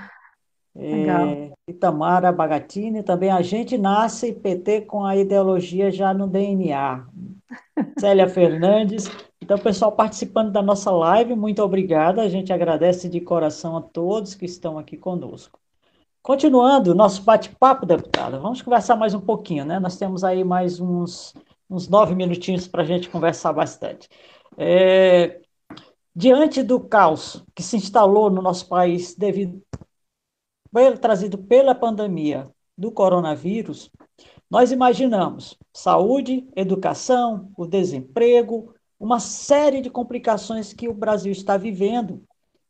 é, Itamara Bagatini, também a gente nasce PT com a ideologia já no DNA. Célia Fernandes. Então, pessoal participando da nossa live, muito obrigada. A gente agradece de coração a todos que estão aqui conosco. Continuando nosso bate-papo, deputada, vamos conversar mais um pouquinho, né? Nós temos aí mais uns, uns nove minutinhos para a gente conversar bastante. É, diante do caos que se instalou no nosso país devido trazido pela pandemia do coronavírus, nós imaginamos saúde, educação, o desemprego, uma série de complicações que o Brasil está vivendo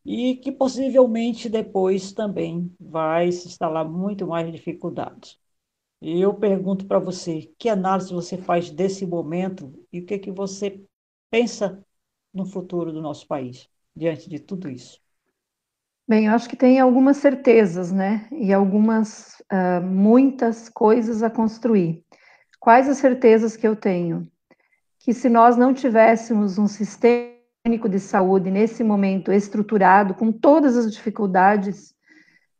e que possivelmente depois também vai se instalar muito mais dificuldades. E eu pergunto para você, que análise você faz desse momento e o que, que você pensa no futuro do nosso país diante de tudo isso? Bem, eu acho que tem algumas certezas, né? E algumas, uh, muitas coisas a construir. Quais as certezas que eu tenho? Que se nós não tivéssemos um sistema único de saúde nesse momento estruturado, com todas as dificuldades,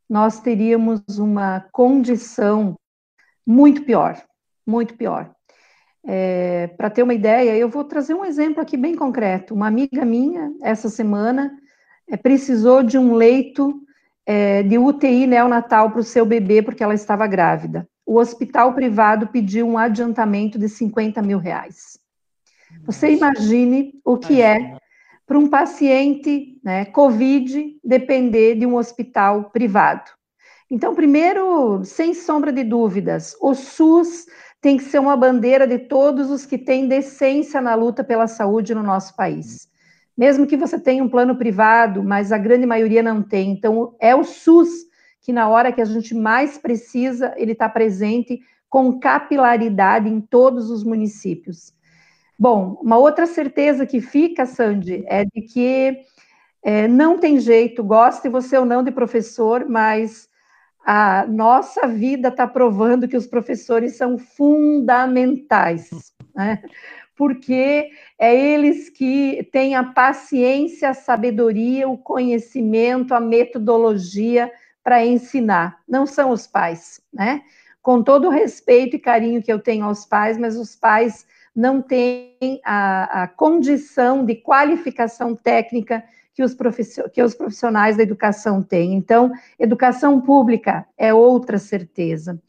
nós teríamos uma condição muito pior, muito pior. É, Para ter uma ideia, eu vou trazer um exemplo aqui bem concreto. Uma amiga minha, essa semana, é, precisou de um leito é, de UTI neonatal para o seu bebê porque ela estava grávida. O hospital privado pediu um adiantamento de 50 mil reais. Você imagine o que é para um paciente né, COVID depender de um hospital privado. Então, primeiro, sem sombra de dúvidas, o SUS tem que ser uma bandeira de todos os que têm decência na luta pela saúde no nosso país mesmo que você tenha um plano privado, mas a grande maioria não tem. Então, é o SUS que, na hora que a gente mais precisa, ele está presente com capilaridade em todos os municípios. Bom, uma outra certeza que fica, Sandy, é de que é, não tem jeito, goste você ou não de professor, mas a nossa vida está provando que os professores são fundamentais. Né? Porque é eles que têm a paciência, a sabedoria, o conhecimento, a metodologia para ensinar, não são os pais, né? Com todo o respeito e carinho que eu tenho aos pais, mas os pais não têm a, a condição de qualificação técnica que os, que os profissionais da educação têm. Então, educação pública é outra certeza.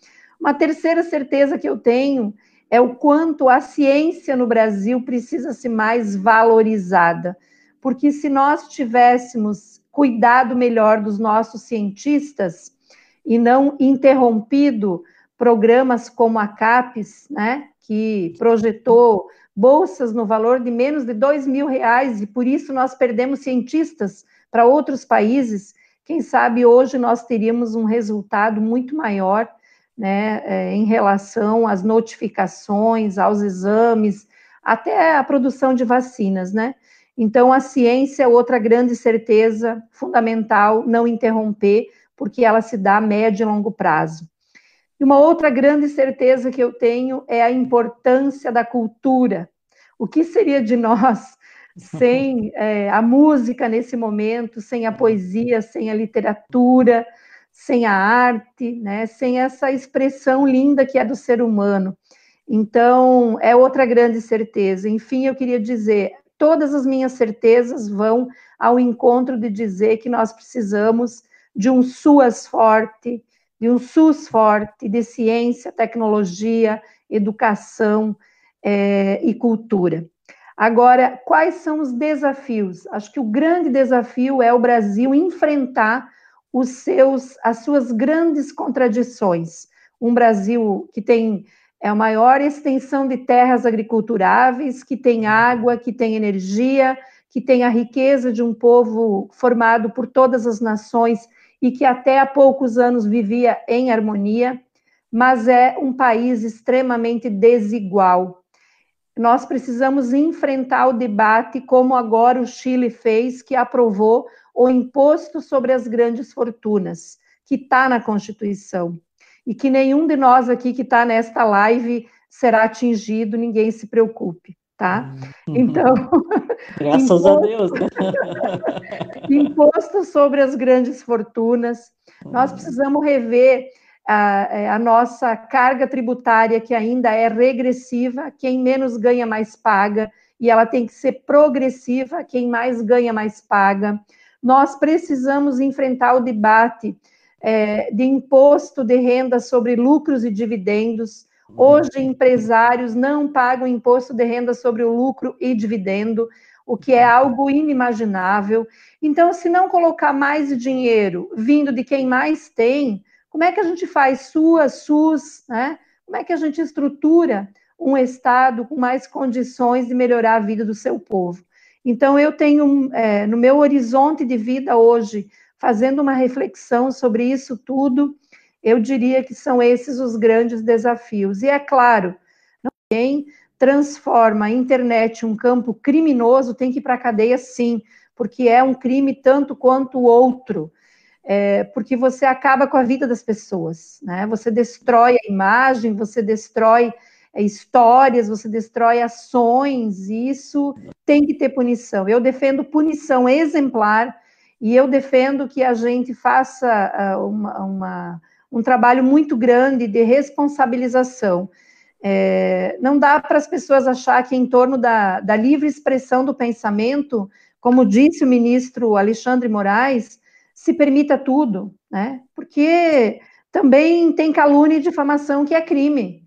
Uma terceira certeza que eu tenho é o quanto a ciência no Brasil precisa ser mais valorizada. Porque se nós tivéssemos cuidado melhor dos nossos cientistas e não interrompido programas como a CAPES, né, que projetou bolsas no valor de menos de dois mil reais, e por isso nós perdemos cientistas para outros países, quem sabe hoje nós teríamos um resultado muito maior né, é, em relação às notificações, aos exames, até a produção de vacinas, né? Então, a ciência é outra grande certeza fundamental, não interromper, porque ela se dá a médio e longo prazo. E uma outra grande certeza que eu tenho é a importância da cultura. O que seria de nós sem é, a música nesse momento, sem a poesia, sem a literatura, sem a arte, né, sem essa expressão linda que é do ser humano. Então, é outra grande certeza. Enfim, eu queria dizer, todas as minhas certezas vão ao encontro de dizer que nós precisamos de um SUAS forte, de um SUS forte, de ciência, tecnologia, educação é, e cultura. Agora, quais são os desafios? Acho que o grande desafio é o Brasil enfrentar os seus, as suas grandes contradições. Um Brasil que tem é a maior extensão de terras agriculturáveis, que tem água, que tem energia, que tem a riqueza de um povo formado por todas as nações e que até há poucos anos vivia em harmonia, mas é um país extremamente desigual. Nós precisamos enfrentar o debate, como agora o Chile fez, que aprovou o imposto sobre as grandes fortunas, que está na Constituição. E que nenhum de nós aqui que está nesta live será atingido, ninguém se preocupe, tá? Uhum. Então. Graças imposto, a Deus, né? imposto sobre as grandes fortunas. Nós uhum. precisamos rever a, é, a, nossa carga tributária, que ainda é regressiva, quem menos ganha mais paga, e ela tem que ser progressiva, quem mais ganha mais paga nós precisamos enfrentar o debate é, de imposto de renda sobre lucros e dividendos. Hoje, empresários não pagam imposto de renda sobre o lucro e dividendo, o que é algo inimaginável. Então, se não colocar mais dinheiro vindo de quem mais tem, como é que a gente faz SUA, SUS, né? Como é que a gente estrutura um Estado com mais condições de melhorar a vida do seu povo? Então, eu tenho é, no meu horizonte de vida hoje, fazendo uma reflexão sobre isso tudo, eu diria que são esses os grandes desafios. E é claro, quem transforma a internet um campo criminoso tem que ir para a cadeia sim, porque é um crime tanto quanto o outro. É, porque você acaba com a vida das pessoas, né? Você destrói a imagem, você destrói histórias, você destrói ações, isso tem que ter punição. Eu defendo punição exemplar e eu defendo que a gente faça uh, uma, uma, um trabalho muito grande de responsabilização. É, não dá para as pessoas achar que em torno da, da livre expressão do pensamento, como disse o ministro Alexandre Moraes, se permita tudo, né? Porque também tem calúnia e difamação que é crime.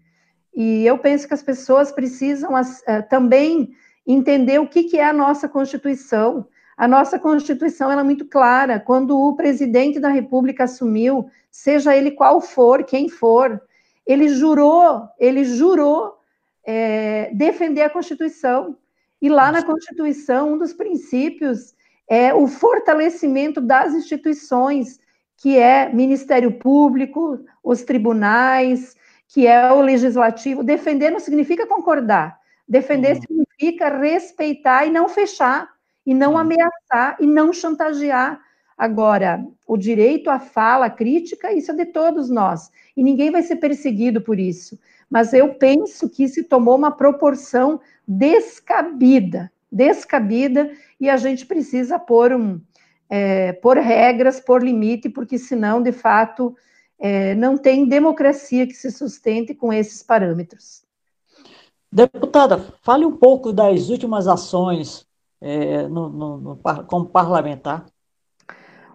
E eu penso que as pessoas precisam uh, também entender o que, que é a nossa Constituição. A nossa Constituição é muito clara. Quando o presidente da República assumiu, seja ele qual for, quem for, ele jurou, ele jurou é, defender a Constituição. E lá na Constituição, um dos princípios é o fortalecimento das instituições, que é Ministério Público, os tribunais, que é o legislativo. Defender não significa concordar. Defender uhum. significa respeitar e não fechar, e não uhum. ameaçar, e não chantagear. Agora, o direito à fala crítica, isso é de todos nós, e ninguém vai ser perseguido por isso. Mas eu penso que se tomou uma proporção descabida, descabida, e a gente precisa pôr, um, é, pôr regras, pôr limite, porque senão, de fato, é, não tem democracia que se sustente com esses parâmetros. Deputada, fale um pouco das últimas ações é, no, no, no, como parlamentar.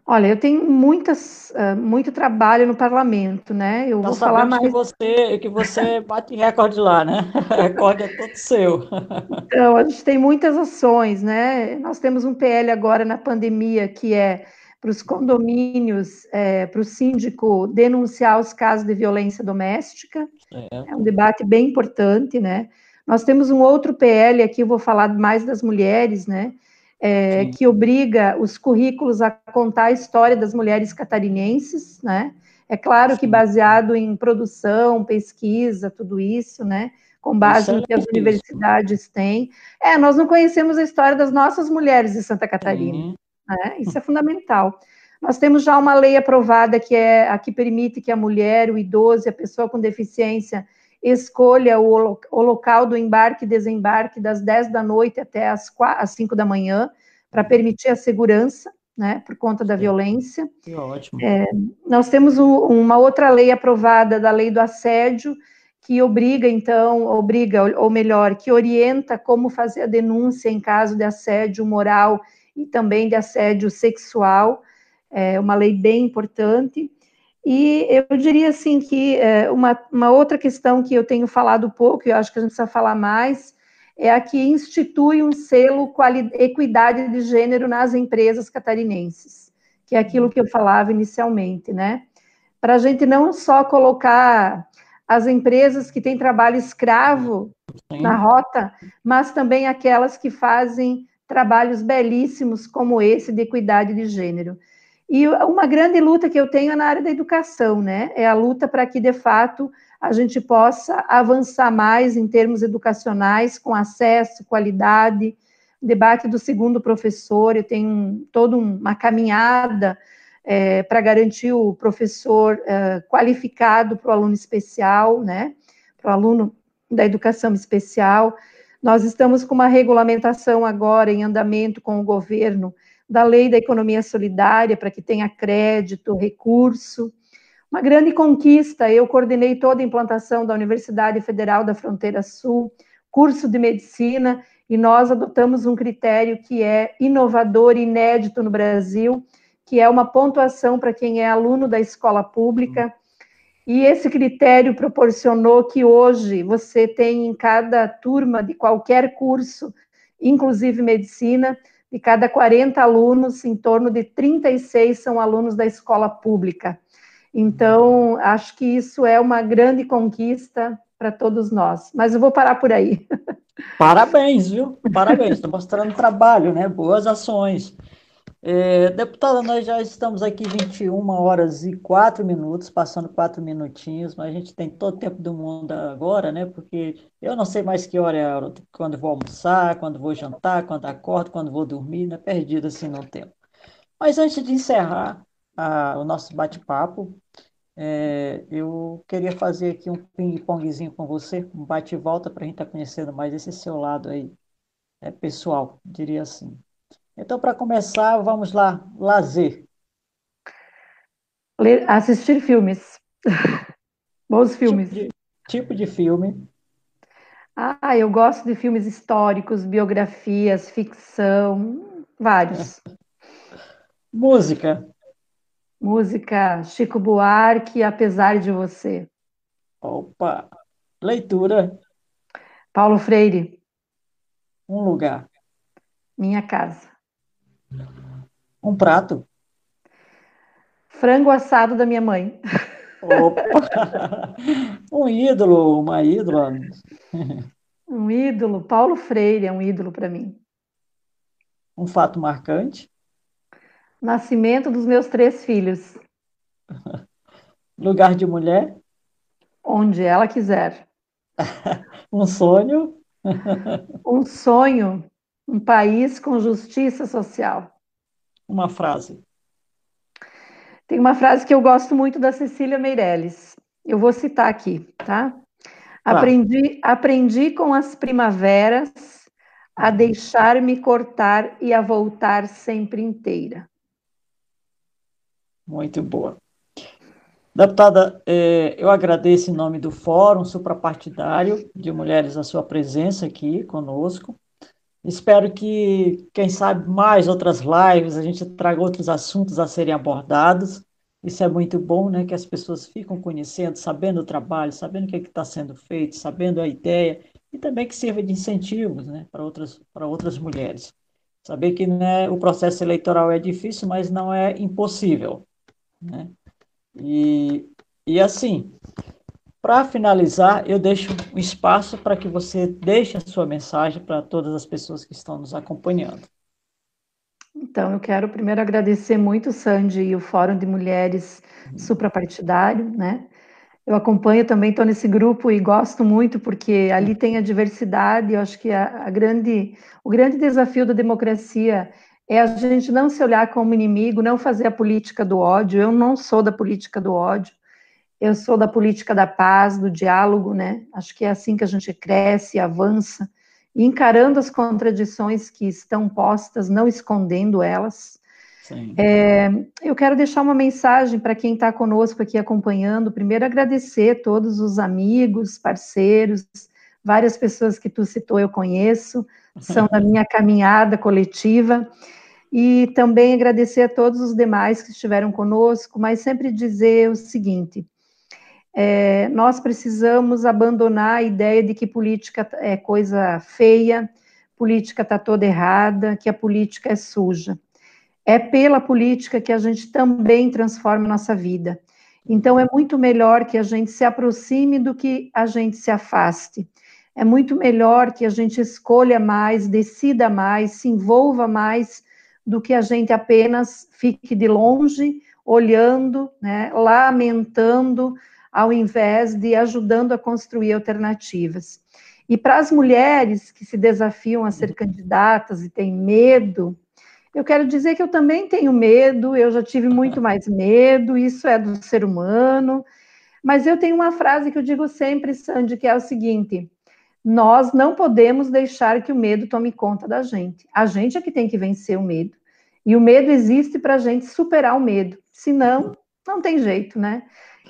Olha, eu tenho muitas, uh, muito trabalho no parlamento, né? Eu vou falar mais. Que você, que você bate recorde lá, né? recorde é todo seu. então, a gente tem muitas ações, né? Nós temos um PL agora na pandemia que é para os condomínios, é, para o síndico denunciar os casos de violência doméstica. É. é um debate bem importante, né? Nós temos um outro PL aqui, eu vou falar mais das mulheres, né? É, que obriga os currículos a contar a história das mulheres catarinenses, né? É claro Sim. que baseado em produção, pesquisa, tudo isso, né? Com base no que as universidades têm. É, nós não conhecemos a história das nossas mulheres de Santa Catarina. Sim. Né? Isso é fundamental. Nós temos já uma lei aprovada que é a que permite que a mulher, o idoso e a pessoa com deficiência escolha o, o local do embarque e desembarque das 10 da noite até as, 4, as 5 da manhã, para permitir a segurança, né, por conta da violência. Que ótimo. É, nós temos uma outra lei aprovada da lei do assédio, que obriga, então, obriga, ou melhor, que orienta como fazer a denúncia em caso de assédio moral e também de assédio sexual, é uma lei bem importante. E eu diria assim que é, uma, uma outra questão que eu tenho falado pouco, e eu acho que a gente precisa falar mais, é a que institui um selo equidade de gênero nas empresas catarinenses, que é aquilo que eu falava inicialmente, né? Para a gente não só colocar as empresas que têm trabalho escravo Sim. na rota, mas também aquelas que fazem trabalhos belíssimos como esse de equidade de gênero. E uma grande luta que eu tenho é na área da educação, né? É a luta para que, de fato, a gente possa avançar mais em termos educacionais, com acesso, qualidade, debate do segundo professor, eu tenho toda uma caminhada é, para garantir o professor é, qualificado para o aluno especial, né? Para o aluno da educação especial. Nós estamos com uma regulamentação agora em andamento com o governo da lei da economia solidária para que tenha crédito, recurso. Uma grande conquista, eu coordenei toda a implantação da Universidade Federal da Fronteira Sul, curso de medicina, e nós adotamos um critério que é inovador e inédito no Brasil, que é uma pontuação para quem é aluno da escola pública. E esse critério proporcionou que hoje você tem em cada turma de qualquer curso, inclusive medicina, de cada 40 alunos, em torno de 36 são alunos da escola pública. Então, acho que isso é uma grande conquista para todos nós. Mas eu vou parar por aí. Parabéns, viu? Parabéns, estou mostrando trabalho, né? Boas ações. É, deputada, nós já estamos aqui 21 horas e 4 minutos, passando 4 minutinhos, mas a gente tem todo o tempo do mundo agora, né? Porque eu não sei mais que hora é quando vou almoçar, quando vou jantar, quando acordo, quando vou dormir, né? Perdido assim no tempo. Mas antes de encerrar a, o nosso bate-papo, é, eu queria fazer aqui um ping-pongzinho com você, um bate-volta para a gente estar tá conhecendo mais esse seu lado aí, é, pessoal, diria assim. Então, para começar, vamos lá, lazer. Ler, assistir filmes. Bons filmes. Tipo de, tipo de filme. Ah, eu gosto de filmes históricos, biografias, ficção, vários. Música. Música Chico Buarque, Apesar de Você. Opa! Leitura. Paulo Freire. Um lugar. Minha casa. Um prato. Frango assado da minha mãe. Opa! Um ídolo, uma ídola. Um ídolo. Paulo Freire é um ídolo para mim. Um fato marcante. Nascimento dos meus três filhos. Lugar de mulher. Onde ela quiser. um sonho. um sonho. Um país com justiça social uma frase. Tem uma frase que eu gosto muito da Cecília Meirelles. Eu vou citar aqui, tá? Aprendi, aprendi com as primaveras a deixar-me cortar e a voltar sempre inteira. Muito boa. Deputada, eh, eu agradeço em nome do Fórum Suprapartidário de Mulheres a sua presença aqui conosco. Espero que, quem sabe, mais outras lives, a gente traga outros assuntos a serem abordados. Isso é muito bom, né? Que as pessoas ficam conhecendo, sabendo o trabalho, sabendo o que é está sendo feito, sabendo a ideia, e também que sirva de incentivos né, para outras, outras mulheres. Saber que né, o processo eleitoral é difícil, mas não é impossível. Né? E, e assim, para finalizar, eu deixo um espaço para que você deixe a sua mensagem para todas as pessoas que estão nos acompanhando. Então, eu quero primeiro agradecer muito, Sandy, e o Fórum de Mulheres. Suprapartidário, né? Eu acompanho também, estou nesse grupo e gosto muito, porque ali tem a diversidade, eu acho que a, a grande, o grande desafio da democracia é a gente não se olhar como inimigo, não fazer a política do ódio, eu não sou da política do ódio, eu sou da política da paz, do diálogo, né? Acho que é assim que a gente cresce, avança, encarando as contradições que estão postas, não escondendo elas. É, eu quero deixar uma mensagem para quem está conosco aqui acompanhando. Primeiro, agradecer todos os amigos, parceiros, várias pessoas que tu citou eu conheço, são da minha caminhada coletiva. E também agradecer a todos os demais que estiveram conosco, mas sempre dizer o seguinte: é, nós precisamos abandonar a ideia de que política é coisa feia, política está toda errada, que a política é suja. É pela política que a gente também transforma nossa vida. Então, é muito melhor que a gente se aproxime do que a gente se afaste. É muito melhor que a gente escolha mais, decida mais, se envolva mais, do que a gente apenas fique de longe, olhando, né, lamentando, ao invés de ajudando a construir alternativas. E para as mulheres que se desafiam a ser candidatas e têm medo, eu quero dizer que eu também tenho medo, eu já tive muito mais medo, isso é do ser humano. Mas eu tenho uma frase que eu digo sempre, Sandy, que é o seguinte: nós não podemos deixar que o medo tome conta da gente. A gente é que tem que vencer o medo. E o medo existe para a gente superar o medo. Senão, não tem jeito, né?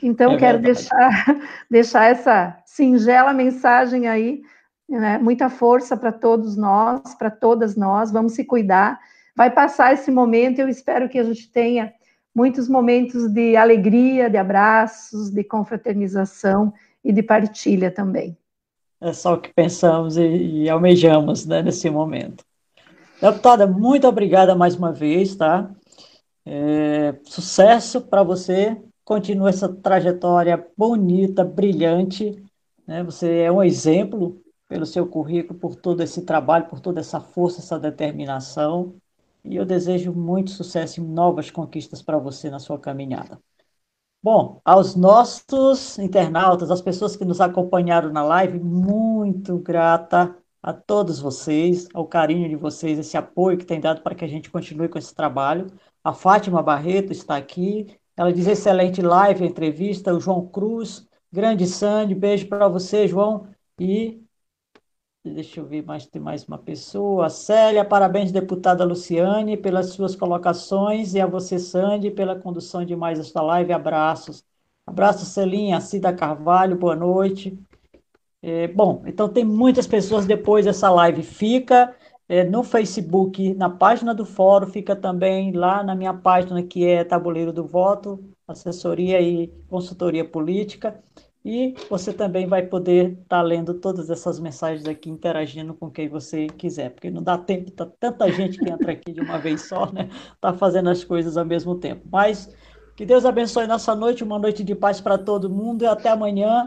Então, é quero deixar, deixar essa singela mensagem aí, né? muita força para todos nós, para todas nós, vamos se cuidar. Vai passar esse momento, eu espero que a gente tenha muitos momentos de alegria, de abraços, de confraternização e de partilha também. É só o que pensamos e, e almejamos né, nesse momento. Deputada, muito obrigada mais uma vez, tá? É, sucesso para você continue essa trajetória bonita, brilhante. Né? Você é um exemplo pelo seu currículo, por todo esse trabalho, por toda essa força, essa determinação. E eu desejo muito sucesso e novas conquistas para você na sua caminhada. Bom, aos nossos internautas, às pessoas que nos acompanharam na live, muito grata a todos vocês, ao carinho de vocês, esse apoio que tem dado para que a gente continue com esse trabalho. A Fátima Barreto está aqui, ela diz excelente live, entrevista. O João Cruz, grande Sandy, beijo para você, João. E deixa eu ver mais, tem mais uma pessoa. Célia, parabéns, deputada Luciane, pelas suas colocações. E a você, Sandy, pela condução de mais esta live. Abraços. Abraço, Celinha, Cida Carvalho, boa noite. É, bom, então tem muitas pessoas depois dessa live. Fica no Facebook, na página do fórum, fica também lá na minha página que é Tabuleiro do Voto, assessoria e consultoria política. E você também vai poder estar tá lendo todas essas mensagens aqui, interagindo com quem você quiser, porque não dá tempo, tá tanta gente que entra aqui de uma vez só, né? Tá fazendo as coisas ao mesmo tempo. Mas que Deus abençoe nossa noite, uma noite de paz para todo mundo e até amanhã